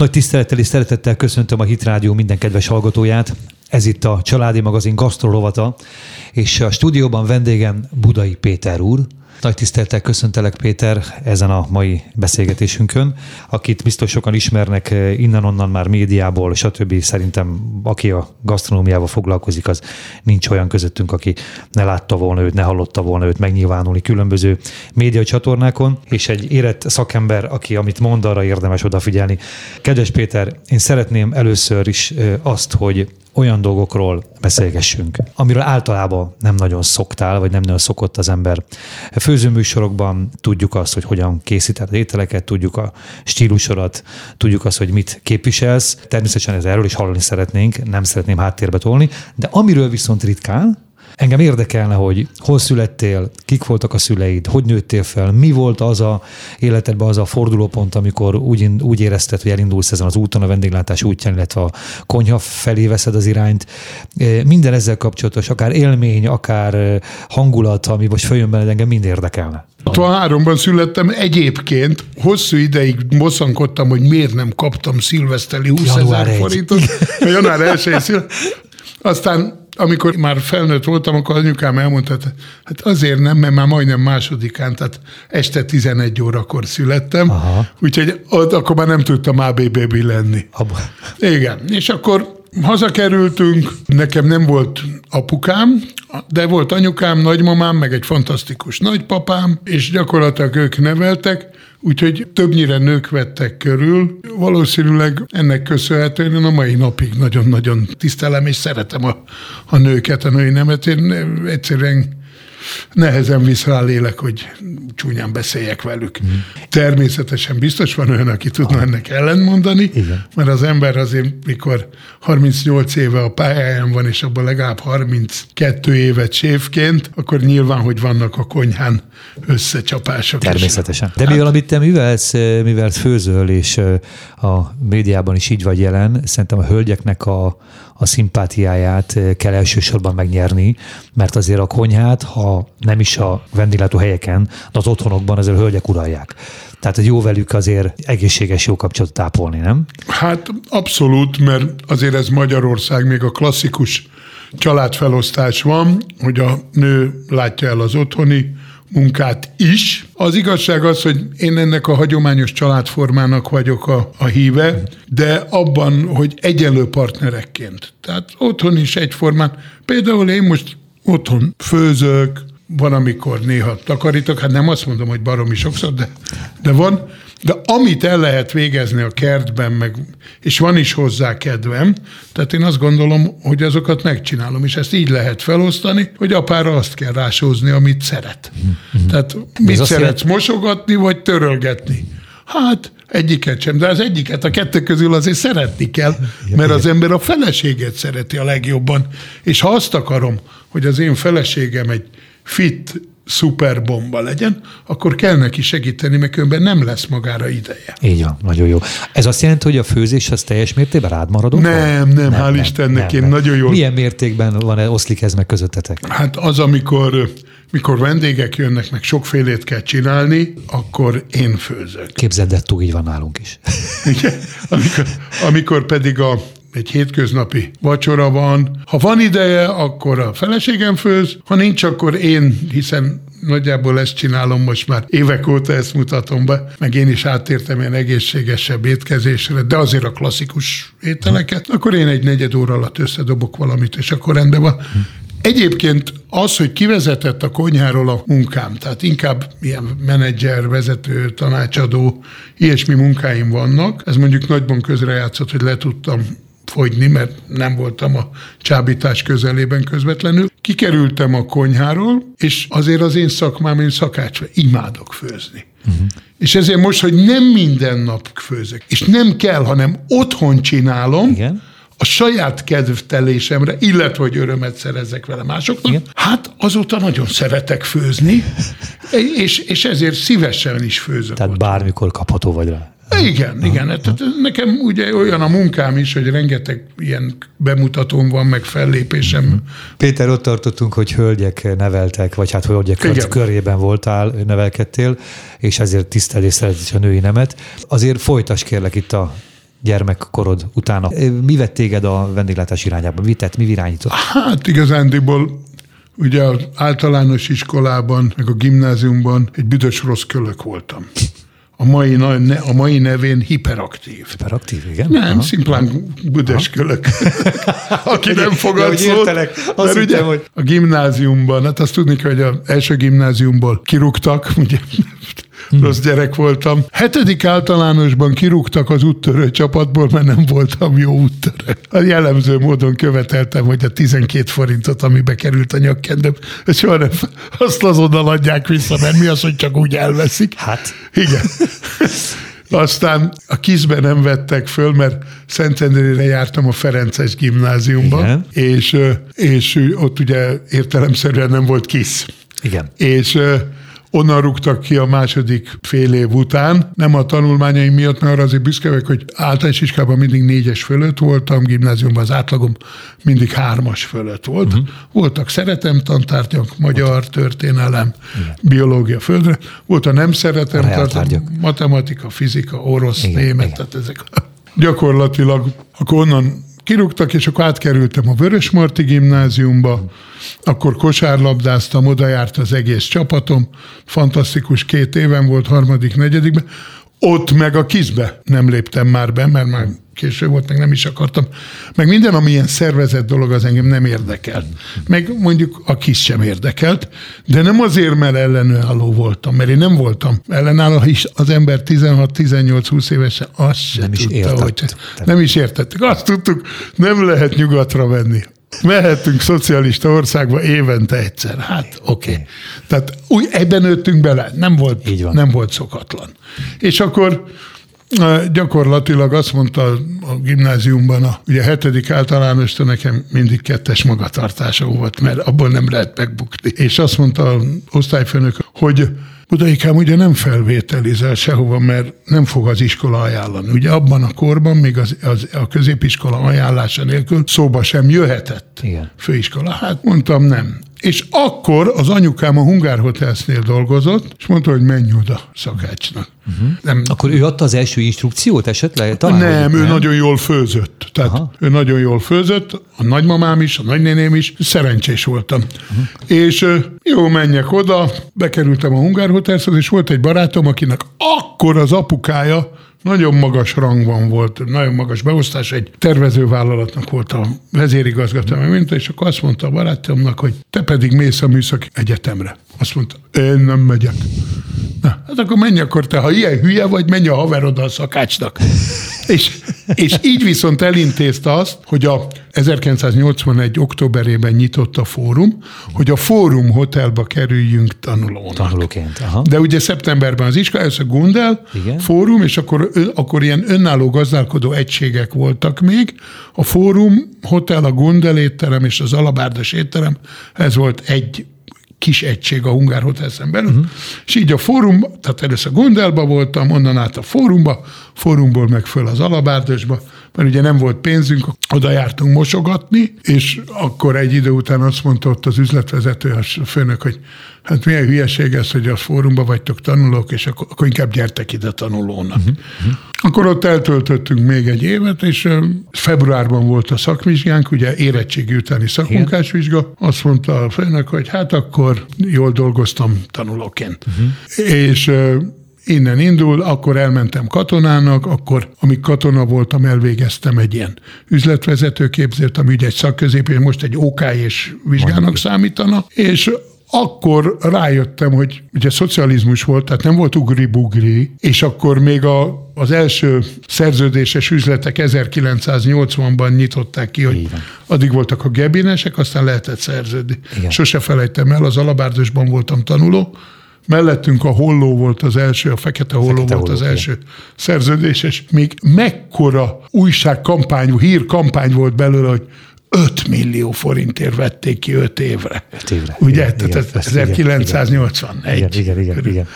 Nagy tisztelettel és szeretettel köszöntöm a Hit Rádió minden kedves hallgatóját. Ez itt a Családi Magazin gasztrolovata, és a stúdióban vendégem Budai Péter úr, nagy tiszteltel köszöntelek, Péter, ezen a mai beszélgetésünkön, akit biztos sokan ismernek eh, innen-onnan már médiából, stb. Szerintem aki a gasztronómiával foglalkozik, az nincs olyan közöttünk, aki ne látta volna őt, ne hallotta volna őt megnyilvánulni különböző média csatornákon, és egy érett szakember, aki amit mond, arra érdemes odafigyelni. Kedves Péter, én szeretném először is eh, azt, hogy olyan dolgokról beszélgessünk, amiről általában nem nagyon szoktál, vagy nem nagyon szokott az ember. Főzőműsorokban tudjuk azt, hogy hogyan készíted ételeket, tudjuk a stílusorat, tudjuk azt, hogy mit képviselsz. Természetesen ez erről is hallani szeretnénk, nem szeretném háttérbe tolni, de amiről viszont ritkán, Engem érdekelne, hogy hol születtél, kik voltak a szüleid, hogy nőttél fel, mi volt az a életedben az a fordulópont, amikor úgy, úgy érezted, hogy elindulsz ezen az úton, a vendéglátás útján, illetve a konyha felé veszed az irányt. E, minden ezzel kapcsolatos, akár élmény, akár e, hangulat, ami most följön benned, engem mind érdekelne. 63-ban születtem, egyébként hosszú ideig bosszankodtam, hogy miért nem kaptam szilveszteli 20 ezer forintot. Január 1 Aztán amikor már felnőtt voltam, akkor anyukám elmondta, hát azért nem, mert már majdnem másodikán, tehát este 11 órakor születtem, Aha. úgyhogy ott akkor már nem tudtam ABBB lenni. Abba. Igen, és akkor hazakerültünk, nekem nem volt apukám, de volt anyukám, nagymamám, meg egy fantasztikus nagypapám, és gyakorlatilag ők neveltek, úgyhogy többnyire nők vettek körül. Valószínűleg ennek köszönhetően én a mai napig nagyon-nagyon tisztelem és szeretem a, a nőket, a női nemet. Én egyszerűen nehezen visz rá lélek, hogy csúnyán beszéljek velük. Mm. Természetesen biztos van olyan, aki tudna ah. ennek ellentmondani, Igen. mert az ember azért, mikor 38 éve a pályáján van, és abban legalább 32 évet sévként, akkor nyilván, hogy vannak a konyhán összecsapások. Természetesen. De mivel, amit te művelsz, mivel főzöl, és a médiában is így vagy jelen, szerintem a hölgyeknek a, a szimpátiáját kell elsősorban megnyerni, mert azért a konyhát, ha nem is a vendéglátó helyeken, de az otthonokban azért a hölgyek uralják. Tehát egy jó velük azért egészséges jó kapcsolatot tápolni, nem? Hát abszolút, mert azért ez Magyarország még a klasszikus családfelosztás van, hogy a nő látja el az otthoni munkát is. Az igazság az, hogy én ennek a hagyományos családformának vagyok a, a híve, de abban, hogy egyenlő partnerekként. Tehát otthon is egyformán. Például én most otthon főzök, van, amikor néha takarítok, hát nem azt mondom, hogy baromi sokszor, de, de van, de amit el lehet végezni a kertben, meg, és van is hozzá kedvem, tehát én azt gondolom, hogy azokat megcsinálom, és ezt így lehet felosztani, hogy apára azt kell rásózni, amit szeret. Mm-hmm. Tehát mit szeretsz jelent... mosogatni, vagy törölgetni? Hát egyiket sem, de az egyiket a kettő közül azért szeretni kell, mert az ember a feleséget szereti a legjobban. És ha azt akarom, hogy az én feleségem egy fit szuperbomba legyen, akkor kell neki segíteni, mert különben nem lesz magára ideje. Így van, nagyon jó. Ez azt jelenti, hogy a főzés az teljes mértékben rád maradok? Nem, nem, nem, hál' nem, Istennek, nem, én nem. nagyon jól... Milyen mértékben van -e, oszlik ez meg közöttetek? Hát az, amikor mikor vendégek jönnek, meg sokfélét kell csinálni, akkor én főzök. Képzeld, de így van nálunk is. Igen, amikor, amikor pedig a egy hétköznapi vacsora van. Ha van ideje, akkor a feleségem főz, ha nincs, akkor én, hiszen nagyjából ezt csinálom most már évek óta, ezt mutatom be, meg én is átértem ilyen egészségesebb étkezésre, de azért a klasszikus ételeket, akkor én egy negyed óra alatt összedobok valamit, és akkor rendben van. Egyébként az, hogy kivezetett a konyháról a munkám, tehát inkább ilyen menedzser, vezető, tanácsadó, ilyesmi munkáim vannak, ez mondjuk nagyban közrejátszott, hogy le tudtam fogyni, mert nem voltam a csábítás közelében közvetlenül. Kikerültem a konyháról, és azért az én szakmám, én szakács, imádok főzni. Uh-huh. És ezért most, hogy nem minden nap főzök, és nem kell, hanem otthon csinálom, Igen a saját kedvtelésemre, illetve hogy örömet szerezzek vele másoknak, Igen. hát azóta nagyon szeretek főzni, és, és ezért szívesen is főzök. Tehát ott. bármikor kapható vagy rá. Igen, igen. Tehát nekem ugye olyan a munkám is, hogy rengeteg ilyen bemutatóm van, meg fellépésem. Péter, ott tartottunk, hogy hölgyek neveltek, vagy hát hölgyek igen. körében voltál, nevelkedtél, és ezért tisztelés szeretsz a női nemet. Azért folytas kérlek itt a gyermekkorod utána. Mi vett téged a vendéglátás irányába? Mi tett, mi irányított? Hát igazándiból ugye az általános iskolában, meg a gimnáziumban egy büdös rossz kölök voltam a mai, a mai nevén hiperaktív. Hiperaktív, igen? Nem, Aha. szimplán büdeskölök, aki nem fogad szót. Értelek, mert ugye hogy... a gimnáziumban, hát azt tudni kell, hogy az első gimnáziumból kirúgtak, ugye hmm. rossz gyerek voltam. Hetedik általánosban kirúgtak az úttörő csapatból, mert nem voltam jó úttörő. A jellemző módon követeltem, hogy a 12 forintot, ami bekerült a nyakkendőm, soha nem, azt azonnal adják vissza, mert mi az, hogy csak úgy elveszik. Hát. Igen. Aztán a kizbe nem vettek föl, mert Szentendrére jártam a Ferences gimnáziumba, Igen. és, és ott ugye értelemszerűen nem volt kis. Igen. És Onnan rúgtak ki a második fél év után. Nem a tanulmányaim miatt, mert arra azért büszke vagyok, hogy általános iskában mindig négyes fölött voltam, gimnáziumban az átlagom mindig hármas fölött volt. Uh-huh. Voltak szeretem tantárgyak, magyar, történelem, Igen. biológia, földre. Volt a nem szeretem tantárgyak, matematika, fizika, orosz, Igen. német, Igen. tehát ezek gyakorlatilag akkor onnan kirúgtak, és akkor átkerültem a Vörösmarty gimnáziumba, akkor kosárlabdáztam, oda járt az egész csapatom, fantasztikus két éven volt, harmadik, negyedikben, ott meg a kizbe nem léptem már be, mert már késő volt, meg nem is akartam. Meg minden, ami ilyen szervezett dolog, az engem nem érdekelt. Meg mondjuk a kis sem érdekelt, de nem azért, mert ellenálló voltam, mert én nem voltam ellenálló, is az ember 16-18-20 évesen azt sem nem tudta, is értett. hogy nem is értettük. Azt tudtuk, nem lehet nyugatra menni. Mehetünk szocialista országba évente egyszer. Hát oké. Okay. Tehát úgy ebben nőttünk bele. Nem volt, Így van. nem volt szokatlan. És akkor Gyakorlatilag azt mondta a gimnáziumban, a, ugye a hetedik általános nekem mindig kettes magatartása volt, mert abból nem lehet megbukni. És azt mondta az osztályfőnök, hogy Budaikám ugye nem felvételizel sehova, mert nem fog az iskola ajánlani. Ugye abban a korban még az, az, a középiskola ajánlása nélkül szóba sem jöhetett Igen. főiskola. Hát mondtam nem. És akkor az anyukám a Hungár Hotelsnél dolgozott, és mondta, hogy menj oda szakácsnak. Uh-huh. Nem. Akkor ő adta az első instrukciót esetleg? Talán, nem, ő nem? nagyon jól főzött. Tehát Aha. ő nagyon jól főzött, a nagymamám is, a nagynéném is, szerencsés voltam. Uh-huh. És jó, menjek oda, bekerültem a Hungár Hotelshoz, és volt egy barátom, akinek akkor az apukája nagyon magas rangban volt, nagyon magas beosztás, egy tervezővállalatnak volt a vezérigazgató, mint, és akkor azt mondta a barátomnak, hogy te pedig mész a műszaki egyetemre. Azt mondta, én nem megyek. Na, hát akkor menj akkor te, ha ilyen hülye vagy, menj a haverod a szakácsnak. és, és így viszont elintézte azt, hogy a 1981. októberében nyitott a fórum, hogy a fórum hotelba kerüljünk tanulónak. Tanulóként, aha. De ugye szeptemberben az iskola, ez a Gundel, Igen. fórum, és akkor, akkor ilyen önálló gazdálkodó egységek voltak még. A fórum, hotel, a Gundel étterem és az Alabárdas étterem, ez volt egy kis egység a Hungár Hotelszen belül, uh-huh. és így a fórum, tehát először Gondelba voltam, onnan át a fórumba, fórumból meg föl az Alabárdosba, mert ugye nem volt pénzünk, oda jártunk mosogatni, és akkor egy idő után azt mondta ott az üzletvezető, a főnök, hogy hát milyen hülyeség ez, hogy a fórumban vagytok tanulók, és akkor, akkor inkább gyertek ide tanulónak. Uh-huh. Akkor ott eltöltöttünk még egy évet, és februárban volt a szakvizsgánk, ugye érettségi utáni szakmunkásvizsga. Azt mondta a főnök, hogy hát akkor jól dolgoztam tanulóként. Uh-huh. És innen indul, akkor elmentem katonának, akkor, amíg katona voltam, elvégeztem egy ilyen üzletvezetőképzést, ami ugye egy szakközépés, most egy OK és vizsgának számítana, és akkor rájöttem, hogy ugye szocializmus volt, tehát nem volt ugri-bugri, és akkor még a, az első szerződéses üzletek 1980-ban nyitották ki, hogy Igen. addig voltak a gebinesek, aztán lehetett szerződni. Igen. Sose felejtem el, az Alabárdosban voltam tanuló, mellettünk a holló volt az első, a fekete holló fekete volt holló, az első igen. szerződéses. Még mekkora újságkampány, hírkampány volt belőle, hogy 5 millió forintért vették ki 5 évre. 5 évre. Ugye? Igen, Tehát igen, 1981. Igen, igen, igen, igen.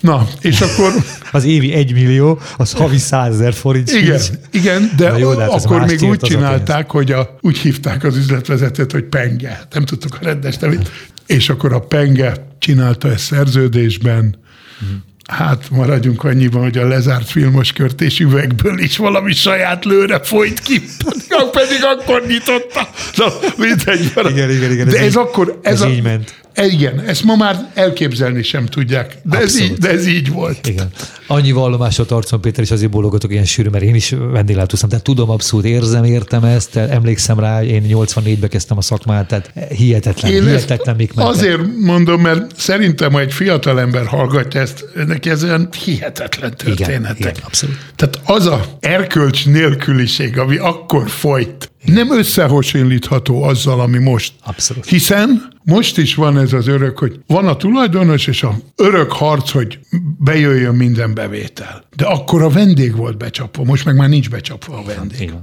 Na, és akkor... Az évi egy millió, az havi százezer forint. Igen, igen de, jó, de hát akkor még úgy csinálták, hogy a, úgy hívták az üzletvezetőt, hogy penge. Nem tudtuk a rendes nevét. És akkor a penge csinálta ezt szerződésben, hmm hát maradjunk annyiban, hogy a lezárt filmoskört és üvegből is valami saját lőre folyt ki, pedig, pedig akkor nyitotta. Na, mindegy. Igen, igen, igen. De ez, ez így, akkor... Ez, ez a, így ment. Igen, ezt ma már elképzelni sem tudják, de, ez így, de ez így volt. Igen. Annyi vallomásot arcon, Péter, és azért bólogatok ilyen sűrű, mert én is vendéglátóztam, tehát tudom, abszolút érzem, értem ezt, emlékszem rá, én 84-ben kezdtem a szakmát, tehát hihetetlen, én hihetetlen, mik mentek. Azért mondom, mert szerintem, ha egy fiatal ember hallgatja ezt, neki ez olyan hihetetlen történetek. Igen, igen, abszolút. Tehát az a erkölcs nélküliség, ami akkor folyt, nem összehasonlítható azzal, ami most. Abszolút. Hiszen most is van ez az örök, hogy van a tulajdonos, és a örök harc, hogy bejöjjön minden bevétel. De akkor a vendég volt becsapva, most meg már nincs becsapva a vendég. Igen.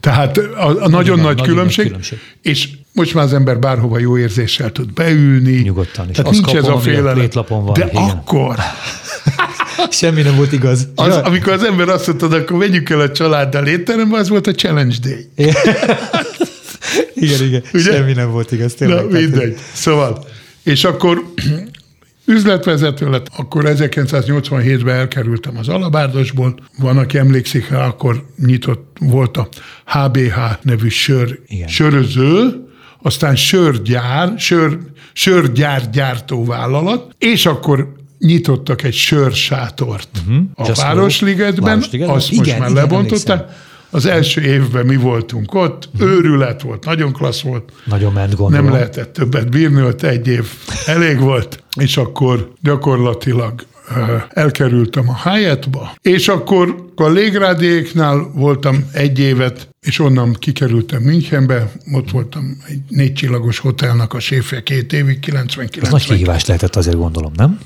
Tehát a, a nagyon, nagyon nagy, nagy különbség, különbség. és most már az ember bárhova jó érzéssel tud beülni. Nyugodtan. Tehát nincs ez kapom, a ami a félelem. De igen. akkor, Semmi nem volt igaz. az, Ja. amikor az ember azt mondta, akkor vegyük el a családdal étterembe, az volt a challenge day. Igen, igen. Ugye? Semmi nem volt igaz. Na, Tényleg. Tehát- mindegy. Szóval, és akkor üzletvezető lett, akkor 1987-ben elkerültem az Alabárdosból. Van, aki emlékszik rá, akkor nyitott volt a HBH nevű sör, Igen. söröző, aztán sörgyár, sör, sörgyár gyártó vállalat, és akkor nyitottak egy sörsátort uh-huh. a Just Városligetben, Városligetben? azt Igen, most már igen, lebontották. emlékszem. Az első évben mi voltunk ott, őrület volt, nagyon klassz volt. Nagyon ment, gondolom. Nem lehetett többet bírni, ott egy év elég volt, és akkor gyakorlatilag ö, elkerültem a Hyattba, és akkor a légrádéknál voltam egy évet, és onnan kikerültem Münchenbe, ott voltam egy négycsillagos hotelnak a séfje két évig, Ez 99 nagy kihívás lehetett azért gondolom, nem?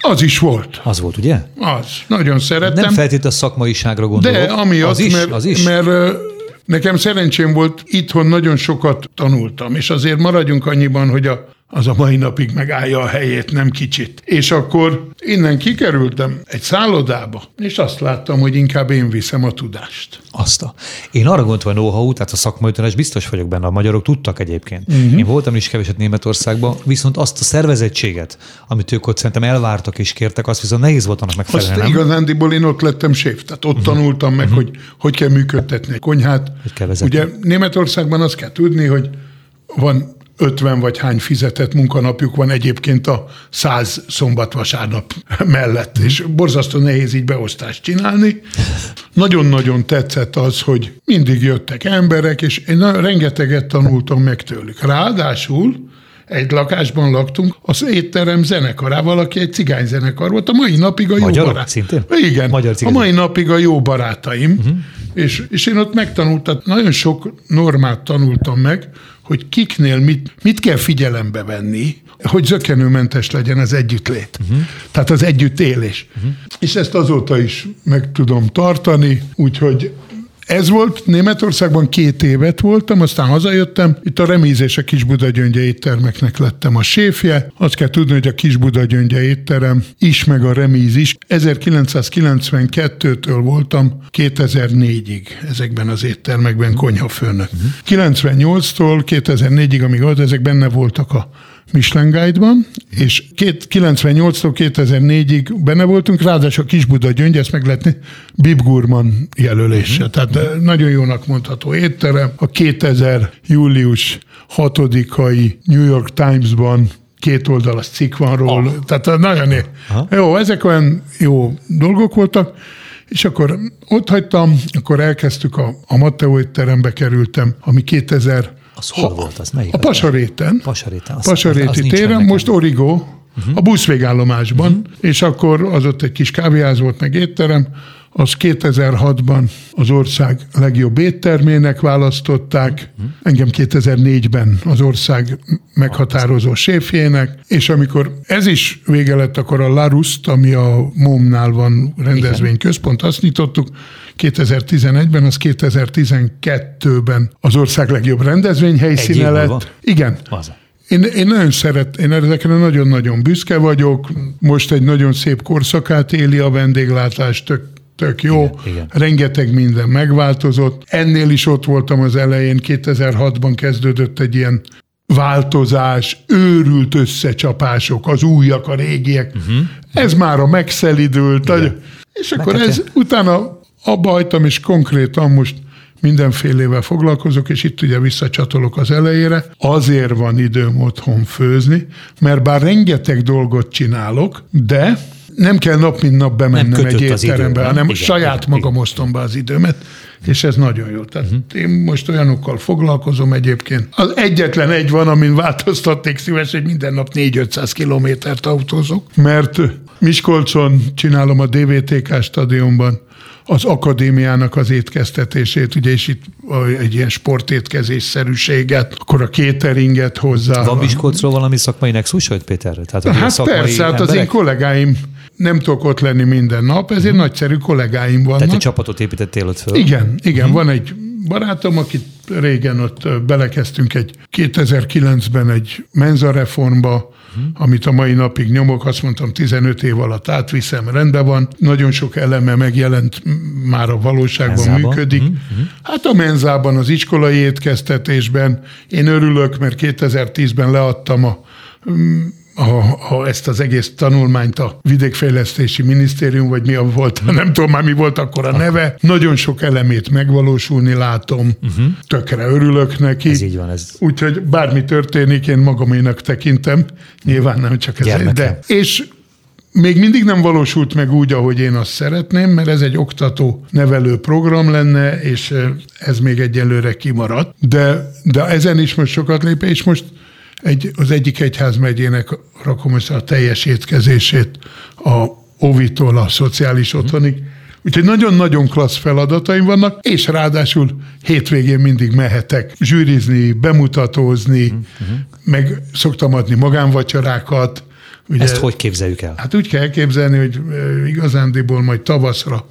Az is volt. Az volt, ugye? Az. Nagyon szerettem. Nem feltétlenül a szakmaiságra gondolok. De amiatt, az is, mert, az is. mert nekem szerencsém volt, itthon nagyon sokat tanultam, és azért maradjunk annyiban, hogy a, az a mai napig megállja a helyét, nem kicsit. És akkor innen kikerültem egy szállodába, és azt láttam, hogy inkább én viszem a tudást. Azt a. Én arra gondoltam, hogy know-how, tehát a szakmai tudás biztos vagyok benne, a magyarok tudtak egyébként. Uh-huh. Én voltam is keveset Németországban, viszont azt a szervezettséget, amit ők ott szerintem elvártak és kértek, azt viszont nehéz volt annak Azt megfelelni. nem? igazándiból én ott lettem séf, tehát ott uh-huh. tanultam meg, uh-huh. hogy hogy kell működtetni egy konyhát. Hogy kell vezetni. Ugye Németországban azt kell tudni, hogy van 50 vagy hány fizetett munkanapjuk van egyébként a 100 szombat-vasárnap mellett, és borzasztó nehéz így beosztást csinálni. Nagyon-nagyon tetszett az, hogy mindig jöttek emberek, és én rengeteget tanultam meg tőlük. Ráadásul egy lakásban laktunk, az étterem zenekarával, aki egy cigányzenekar volt, a mai napig a jó Magyarok barát. szintén? Igen, Magyar a mai napig a jó barátaim, uh-huh. és, és én ott megtanultam, nagyon sok normát tanultam meg, hogy kiknél mit, mit kell figyelembe venni, hogy zökenőmentes legyen az együttlét. Uh-huh. Tehát az együttélés. Uh-huh. És ezt azóta is meg tudom tartani, úgyhogy ez volt, Németországban két évet voltam, aztán hazajöttem, itt a Remíz és a Kisbudagyöngye éttermeknek lettem a séfje. Azt kell tudni, hogy a Kisbudagyöngye étterem is, meg a Remíz is. 1992-től voltam 2004-ig ezekben az éttermekben konyhafőnök. 98-tól 2004-ig, amíg ott, ezek benne voltak a Michelin Guide-ban, és két- 98-tól 2004-ig benne voltunk, ráadásul a Kisbuda Gyöngy, ezt meg lehetni Bib Gurman jelölése. Uh-huh. Tehát eh, nagyon jónak mondható étterem. A 2000 július 6-ai New York Times-ban két oldalas cikk van róla, oh. tehát eh, nagyon é- jó, ezek olyan jó dolgok voltak, és akkor ott hagytam, akkor elkezdtük a, a Matteo étterembe kerültem, ami 2000 Az hol volt? Az melyik? a Pasaréten. Pasaréten. Az- Pasaréti az téren, most Origo, uh-huh. a buszvégállomásban, uh-huh. és akkor az ott egy kis kávéház volt, meg étterem, az 2006-ban az ország legjobb éttermének választották, uh-huh. engem 2004-ben az ország meghatározó séfjének, és amikor ez is vége lett, akkor a Larust, ami a MOM-nál van rendezvényközpont, azt nyitottuk, 2011-ben, az 2012-ben az ország legjobb rendezvényhelyszíne lett. Igen. Az. Én, én nagyon szeret, én ezekre nagyon-nagyon büszke vagyok. Most egy nagyon szép korszakát éli a vendéglátás, tök, tök jó. Igen, igen. Rengeteg minden megváltozott. Ennél is ott voltam az elején, 2006-ban kezdődött egy ilyen változás, őrült összecsapások, az újak, a régiek. Uh-huh. Ez már a megszelidült. Igen. És akkor ez utána abba hagytam, és konkrétan most mindenfélével foglalkozok, és itt ugye visszacsatolok az elejére. Azért van időm otthon főzni, mert bár rengeteg dolgot csinálok, de nem kell nap mint nap bemennem egy étterembe, hanem igen, saját igen, magam igen. osztom be az időmet, és ez nagyon jó. Tehát uh-huh. én most olyanokkal foglalkozom egyébként. Az egyetlen egy van, amin változtatnék szívesen, hogy minden nap 4-500 kilométert autózok, mert Miskolcon csinálom a DVTK stadionban az akadémiának az étkeztetését, ugye, és itt egy ilyen sportétkezésszerűséget, akkor a cateringet hozzá. Van Miskolcról valami szakmai nexusod, Péter? Tehát, hát persze, hát az én kollégáim nem tudok ott lenni minden nap, ezért uh-huh. nagyszerű kollégáim vannak. Tehát egy csapatot építettél ott föl? Igen, igen, uh-huh. van egy barátom, akit régen ott belekezdtünk egy 2009-ben egy menzareformba. Amit a mai napig nyomok, azt mondtam 15 év alatt átviszem, rendben van, nagyon sok eleme megjelent, már a valóságban Menzában. működik. Uh-huh. Hát a menzában, az iskolai étkeztetésben én örülök, mert 2010-ben leadtam a ha, ha ezt az egész tanulmányt a vidékfejlesztési minisztérium, vagy mi a volt, nem tudom már mi volt akkor a neve, nagyon sok elemét megvalósulni látom, uh-huh. tökre örülök neki. Ez így van. Ez... Úgyhogy bármi történik, én magaménak tekintem, nyilván nem csak ez, de. És még mindig nem valósult meg úgy, ahogy én azt szeretném, mert ez egy oktató nevelő program lenne, és ez még egyelőre kimaradt. De, de ezen is most sokat lép, és most egy, az egyik egyházmegyének rakom össze a teljes étkezését a Ovitól a szociális otthonig. Úgyhogy nagyon-nagyon klassz feladataim vannak, és ráadásul hétvégén mindig mehetek zsűrizni, bemutatózni, uh-huh. meg szoktam adni magánvacsorákat. Ugye, Ezt hogy képzeljük el? Hát úgy kell elképzelni, hogy igazándiból majd tavaszra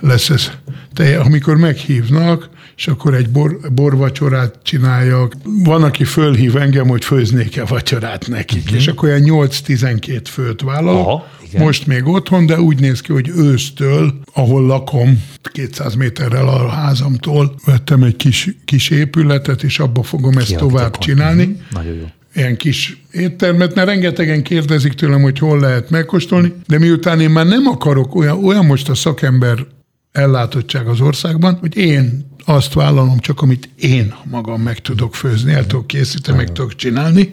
lesz ez. Te, amikor meghívnak, és akkor egy bor, borvacsorát csináljak. Van, aki fölhív engem, hogy főznék-e vacsorát nekik, uh-huh. és akkor olyan 8-12 főt vállalok. Aha, Most még otthon, de úgy néz ki, hogy ősztől, ahol lakom, 200 méterrel a házamtól vettem egy kis, kis épületet, és abba fogom ezt Kiadtak tovább csinálni. Uh-huh. Nagyon jó ilyen kis éttermet, mert rengetegen kérdezik tőlem, hogy hol lehet megkóstolni, de miután én már nem akarok, olyan, olyan most a szakember ellátottság az országban, hogy én azt vállalom csak, amit én magam meg tudok főzni, el tudok készíteni, meg tudok csinálni,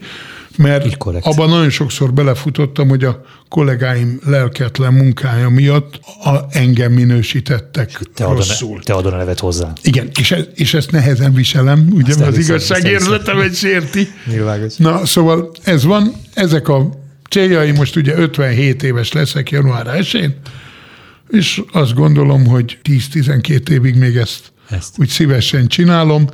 mert abban nagyon sokszor belefutottam, hogy a kollégáim lelketlen munkája miatt a, engem minősítettek te rosszul. Adon, te adon a nevet hozzá. Igen, és, ez, és ezt nehezen viselem, ugye, mert az igazságérzetem egy sérti. Nyilvános. Na, szóval ez van, ezek a céljai, most ugye 57 éves leszek január 1 és azt gondolom, hogy 10-12 évig még ezt ezt. Úgy szívesen csinálom,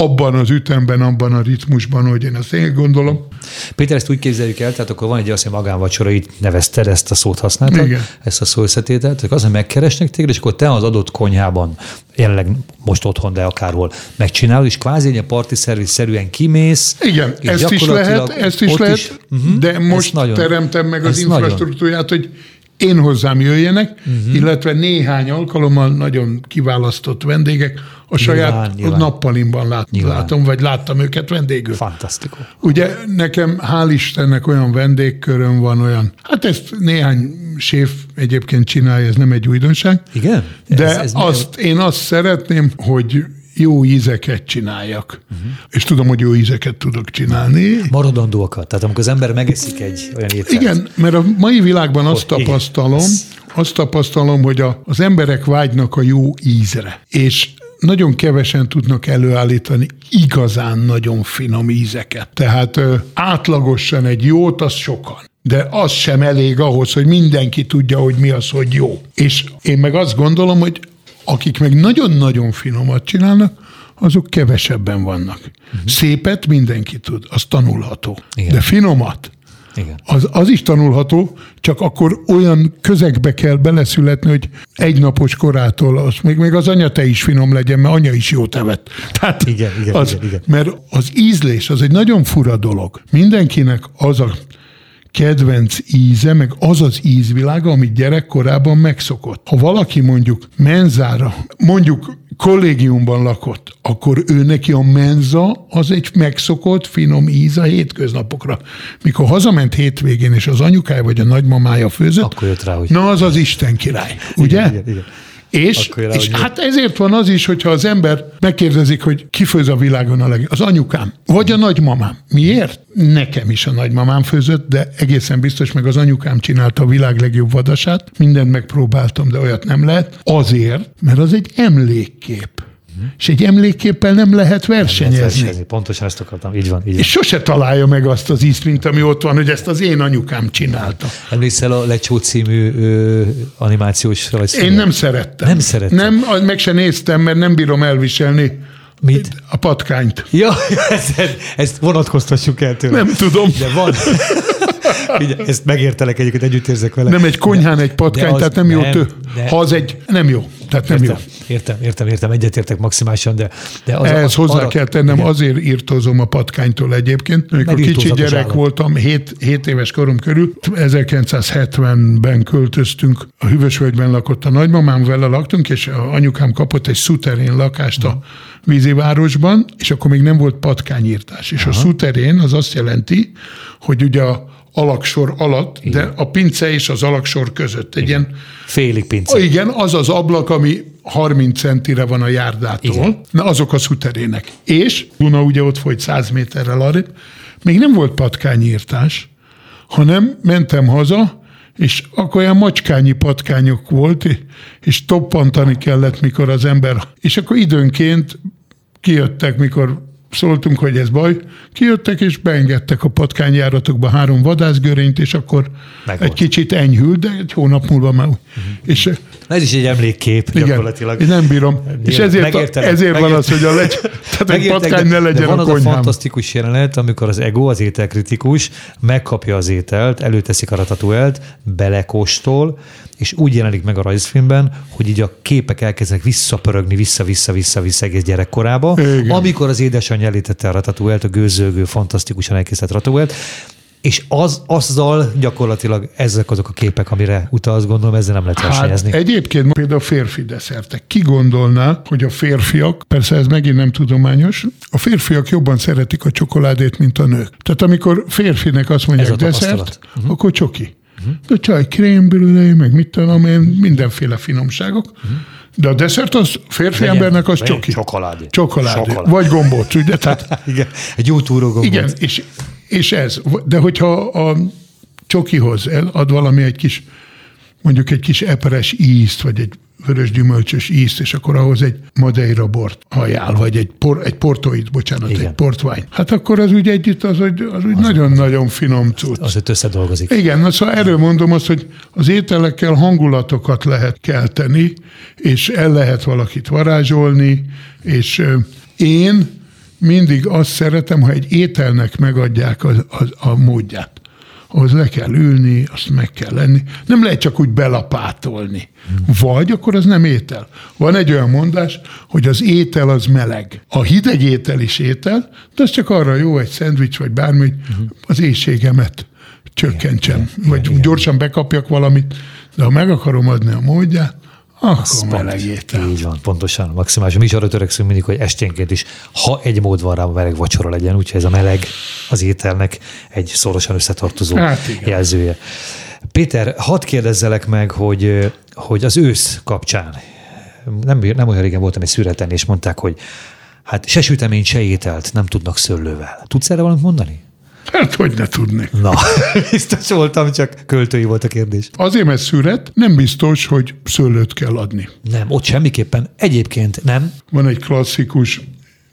abban az ütemben, abban a ritmusban, hogy én azt én gondolom. Péter, ezt úgy képzeljük el, tehát akkor van egy azt, hogy magánvacsora, itt nevezted ezt a szót használtad, Igen. ezt a szó összetételt, az, hogy megkeresnek téged, és akkor te az adott konyhában, jelenleg most otthon, de akárhol megcsinálod, és kvázi egy parti szerűen kimész. Igen, ezt is lehet, ezt is lehet, is, uh-huh, de most nagyon, teremtem meg az infrastruktúrát, hogy én hozzám jöjjenek, uh-huh. illetve néhány alkalommal nagyon kiválasztott vendégek, a saját nyilván, nyilván. nappalimban lát, nyilván. látom, vagy láttam őket vendégül. Fantasztikus. Ugye nekem hál' Istennek olyan vendégköröm van, olyan, hát ezt néhány séf egyébként csinálja, ez nem egy újdonság. Igen? De ez, ez azt, én azt szeretném, hogy jó ízeket csináljak. Uh-huh. És tudom, hogy jó ízeket tudok csinálni. Maradandóakat. Tehát amikor az ember megeszik egy olyan ételt. Igen, mert a mai világban azt tapasztalom, azt tapasztalom, hogy a, az emberek vágynak a jó ízre. És nagyon kevesen tudnak előállítani igazán nagyon finom ízeket. Tehát ö, átlagosan egy jót, az sokan. De az sem elég ahhoz, hogy mindenki tudja, hogy mi az, hogy jó. És én meg azt gondolom, hogy akik meg nagyon-nagyon finomat csinálnak, azok kevesebben vannak. Uh-huh. Szépet mindenki tud, az tanulható. Igen. De finomat, igen. Az, az is tanulható, csak akkor olyan közegbe kell beleszületni, hogy egynapos korától, az még, még az anya te is finom legyen, mert anya is jó tevet. Tehát igen, igen, az, igen, igen. Mert az ízlés az egy nagyon fura dolog. Mindenkinek az a kedvenc íze, meg az az ízvilága, amit gyerekkorában megszokott. Ha valaki mondjuk menzára, mondjuk kollégiumban lakott, akkor ő neki a menza az egy megszokott, finom íz a hétköznapokra. Mikor hazament hétvégén, és az anyukája vagy a nagymamája főzött, Akkor jött rá, hogy... na az az Isten király, ugye? Igen, igen. És, Akkor és hát ezért van az is, hogyha az ember megkérdezik, hogy ki főz a világon a leg... Az anyukám, vagy a nagymamám. Miért? Nekem is a nagymamám főzött, de egészen biztos meg az anyukám csinálta a világ legjobb vadasát. Mindent megpróbáltam, de olyat nem lehet. Azért, mert az egy emlékkép. És egy emlékképpel nem lehet versenyezni. Versenyezni. Pontosan ezt akartam. Így van. Így van. És sose találja meg azt az ízt, mint ami ott van, hogy ezt az én anyukám csinálta. Emlékszel a Lecsó című ö, animációs rajzfilmre? Én nem szerettem. Nem szerettem. Nem, meg se néztem, mert nem bírom elviselni Mit? a patkányt. Ja, ezt, ezt vonatkoztassuk el tőle. Nem tudom. De van. Ugye, ezt megértelek egyébként, együtt érzek vele. Nem egy konyhán egy patkány, de az tehát nem jó. nem, Tő. de- Ha az egy, nem jó. Tehát nem jó. Értem, értem, értem, értem, egyetértek maximálisan, de, de az, Ehhez hozzá arra- kell tennem, igen. azért írtózom a patkánytól egyébként. Amikor kicsi gyerek állat. voltam, 7, 7 éves korom körül, 1970-ben költöztünk, a Hűvösvölgyben lakott a nagymamám, vele laktunk, és a anyukám kapott egy szuterén lakást a vízivárosban, és akkor még nem volt patkányírtás. És a szuterén az azt jelenti, hogy ugye a alaksor alatt, de a pince és az alaksor között egy ilyen Félig pince. Ó, igen, az az ablak, ami 30 centire van a járdától. Igen. Na, azok a szuterének. És Duna ugye ott folyt 100 méterrel arrébb, még nem volt patkányírtás, hanem mentem haza, és akkor olyan macskányi patkányok volt, és toppantani kellett, mikor az ember... És akkor időnként kijöttek, mikor szóltunk, hogy ez baj, kijöttek és beengedtek a patkányjáratokba három vadászgörényt, és akkor Megvolt. egy kicsit enyhült, de egy hónap múlva már úgy. És Na, Ez is egy emlékkép igen, gyakorlatilag. nem bírom. És ezért, Megértelek, ezért van az, hogy a legy, tehát egy Megértek, patkány de- ne legyen de van a az a konyhám. fantasztikus jelenet, amikor az ego, az ételkritikus megkapja az ételt, előteszik a ratatuelt, belekóstol, és úgy jelenik meg a rajzfilmben, hogy így a képek elkezdenek visszapörögni vissza-vissza-vissza-vissza egész gyerekkorába, Igen. amikor az édesanyja elítette a ratatuelt, a gőzölgő, fantasztikusan elkészített ratatuelt, és az, azzal gyakorlatilag ezek azok a képek, amire utalsz, gondolom, ezzel nem lehet versenyezni. Hát egyébként például férfi desszertek. Ki gondolná, hogy a férfiak, persze ez megint nem tudományos, a férfiak jobban szeretik a csokoládét, mint a nők. Tehát amikor férfinek azt mondják Ez tapasztalat. uh-huh. akkor csoki. Uh-huh. De csaj, krém, meg mit tudom én, mindenféle finomságok. Uh-huh. De a desszert az férfi Legyen- embernek az legyen csoki. csokoládé. Csokoládé. Csokoládé. Vagy gombóc, ugye? Tehát Igen, egy jó túrógó Igen, és, és ez. De hogyha a csokihoz ad valami egy kis, mondjuk egy kis eperes ízt, vagy egy vörös gyümölcsös ízt, és akkor ahhoz egy madeira bort ajánl, vagy egy, por, egy portoid, bocsánat, Igen. egy portvány. Hát akkor az úgy együtt, az úgy, az úgy nagyon-nagyon finom cucc. Az, hogy összedolgozik. Igen, na szóval erről mondom azt, hogy az ételekkel hangulatokat lehet kelteni, és el lehet valakit varázsolni, és én mindig azt szeretem, ha egy ételnek megadják a, a, a módját. Ahhoz le kell ülni, azt meg kell lenni. Nem lehet csak úgy belapátolni. Vagy akkor az nem étel. Van egy olyan mondás, hogy az étel az meleg. A hideg étel is étel, de az csak arra jó egy szendvics, vagy bármi, hogy az éjségemet csökkentsem, vagy gyorsan bekapjak valamit, de ha meg akarom adni a módját, akkor meleg étel. Így van, pontosan, maximálisan. Mi is arra törekszünk mindig, hogy esténként is, ha egy mód van rá, meleg vacsora legyen, úgyhogy ez a meleg az ételnek egy szorosan összetartozó Hát igen. jelzője. Péter, hadd kérdezzelek meg, hogy, hogy az ősz kapcsán, nem, nem olyan régen voltam egy szüreten, és mondták, hogy hát se süteményt, se ételt nem tudnak szőlővel. Tudsz erre valamit mondani? Hát hogy ne tudnék. Na, biztos voltam, csak költői volt a kérdés. Azért, mert szüret, nem biztos, hogy szőlőt kell adni. Nem, ott semmiképpen. Egyébként nem. Van egy klasszikus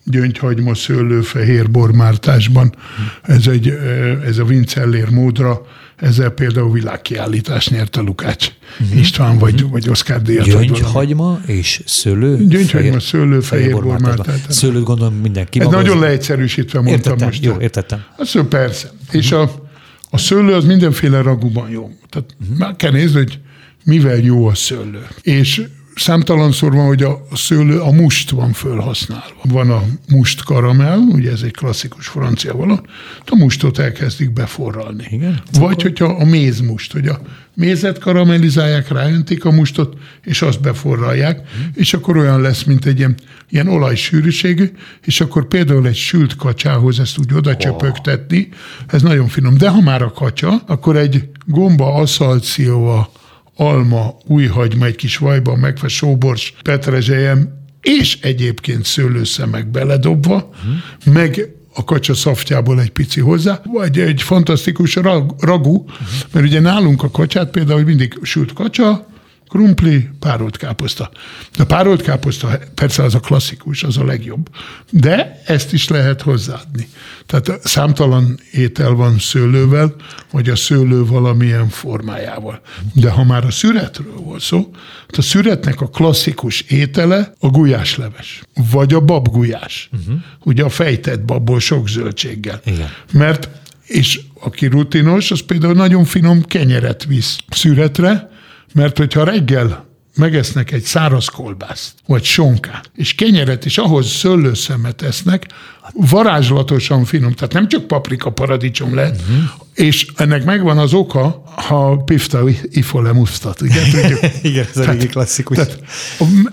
gyöngyhagyma szőlő fehér bormártásban. Ez, egy, ö, ez a Vincellér módra, ezzel például világkiállítást a Lukács István, vagy, vagy Oszkár díjat. Gyöngyhagyma és szőlő. Gyöngyhagyma, szőlő, fehér bormártát. bormártát. Szőlőt gondolom mindenki. Ez nagyon leegyszerűsítve mondtam Értettem, most. jó, értettem. Azt mondja, persze. És a, a szőlő az mindenféle ragúban jó. Tehát már kell nézni, hogy mivel jó a szőlő. És számtalanszor van, hogy a szőlő, a must van fölhasználva. Van a must karamell, ugye ez egy klasszikus francia vala, a mustot elkezdik beforralni. Igen, Vagy hogyha a mézmust, hogy a mézet karamellizálják, ráöntik a mustot, és azt beforralják, mm. és akkor olyan lesz, mint egy ilyen, ilyen olajsűrűségű, és akkor például egy sült kacsához ezt úgy oda csöpögtetni, ez nagyon finom. De ha már a kacsa, akkor egy gomba aszalcióa alma, újhagyma, egy kis vajban megfe, sóbors, petrezselyem, és egyébként szőlőszemek beledobva, uh-huh. meg a kacsa szaftjából egy pici hozzá, vagy egy fantasztikus rag, ragu, uh-huh. mert ugye nálunk a kacsát például mindig sült kacsa, krumpli, párolt káposzta. De a párolt káposzta persze az a klasszikus, az a legjobb, de ezt is lehet hozzáadni. Tehát számtalan étel van szőlővel, vagy a szőlő valamilyen formájával. De ha már a szüretről volt szó, a szüretnek a klasszikus étele a gulyásleves, vagy a babgulyás. Uh-huh. Ugye a fejtett babból sok zöldséggel. Igen. Mert és aki rutinos, az például nagyon finom kenyeret visz szüretre, mert hogyha reggel megesznek egy száraz kolbászt, vagy sonkát, és kenyeret, és ahhoz szőlőszemet esznek, varázslatosan finom, tehát nem csak paprika paradicsom lehet, uh-huh. és ennek megvan az oka, ha pifta ifole musztat, ugye? Igen, ez tehát, a klasszikus. Tehát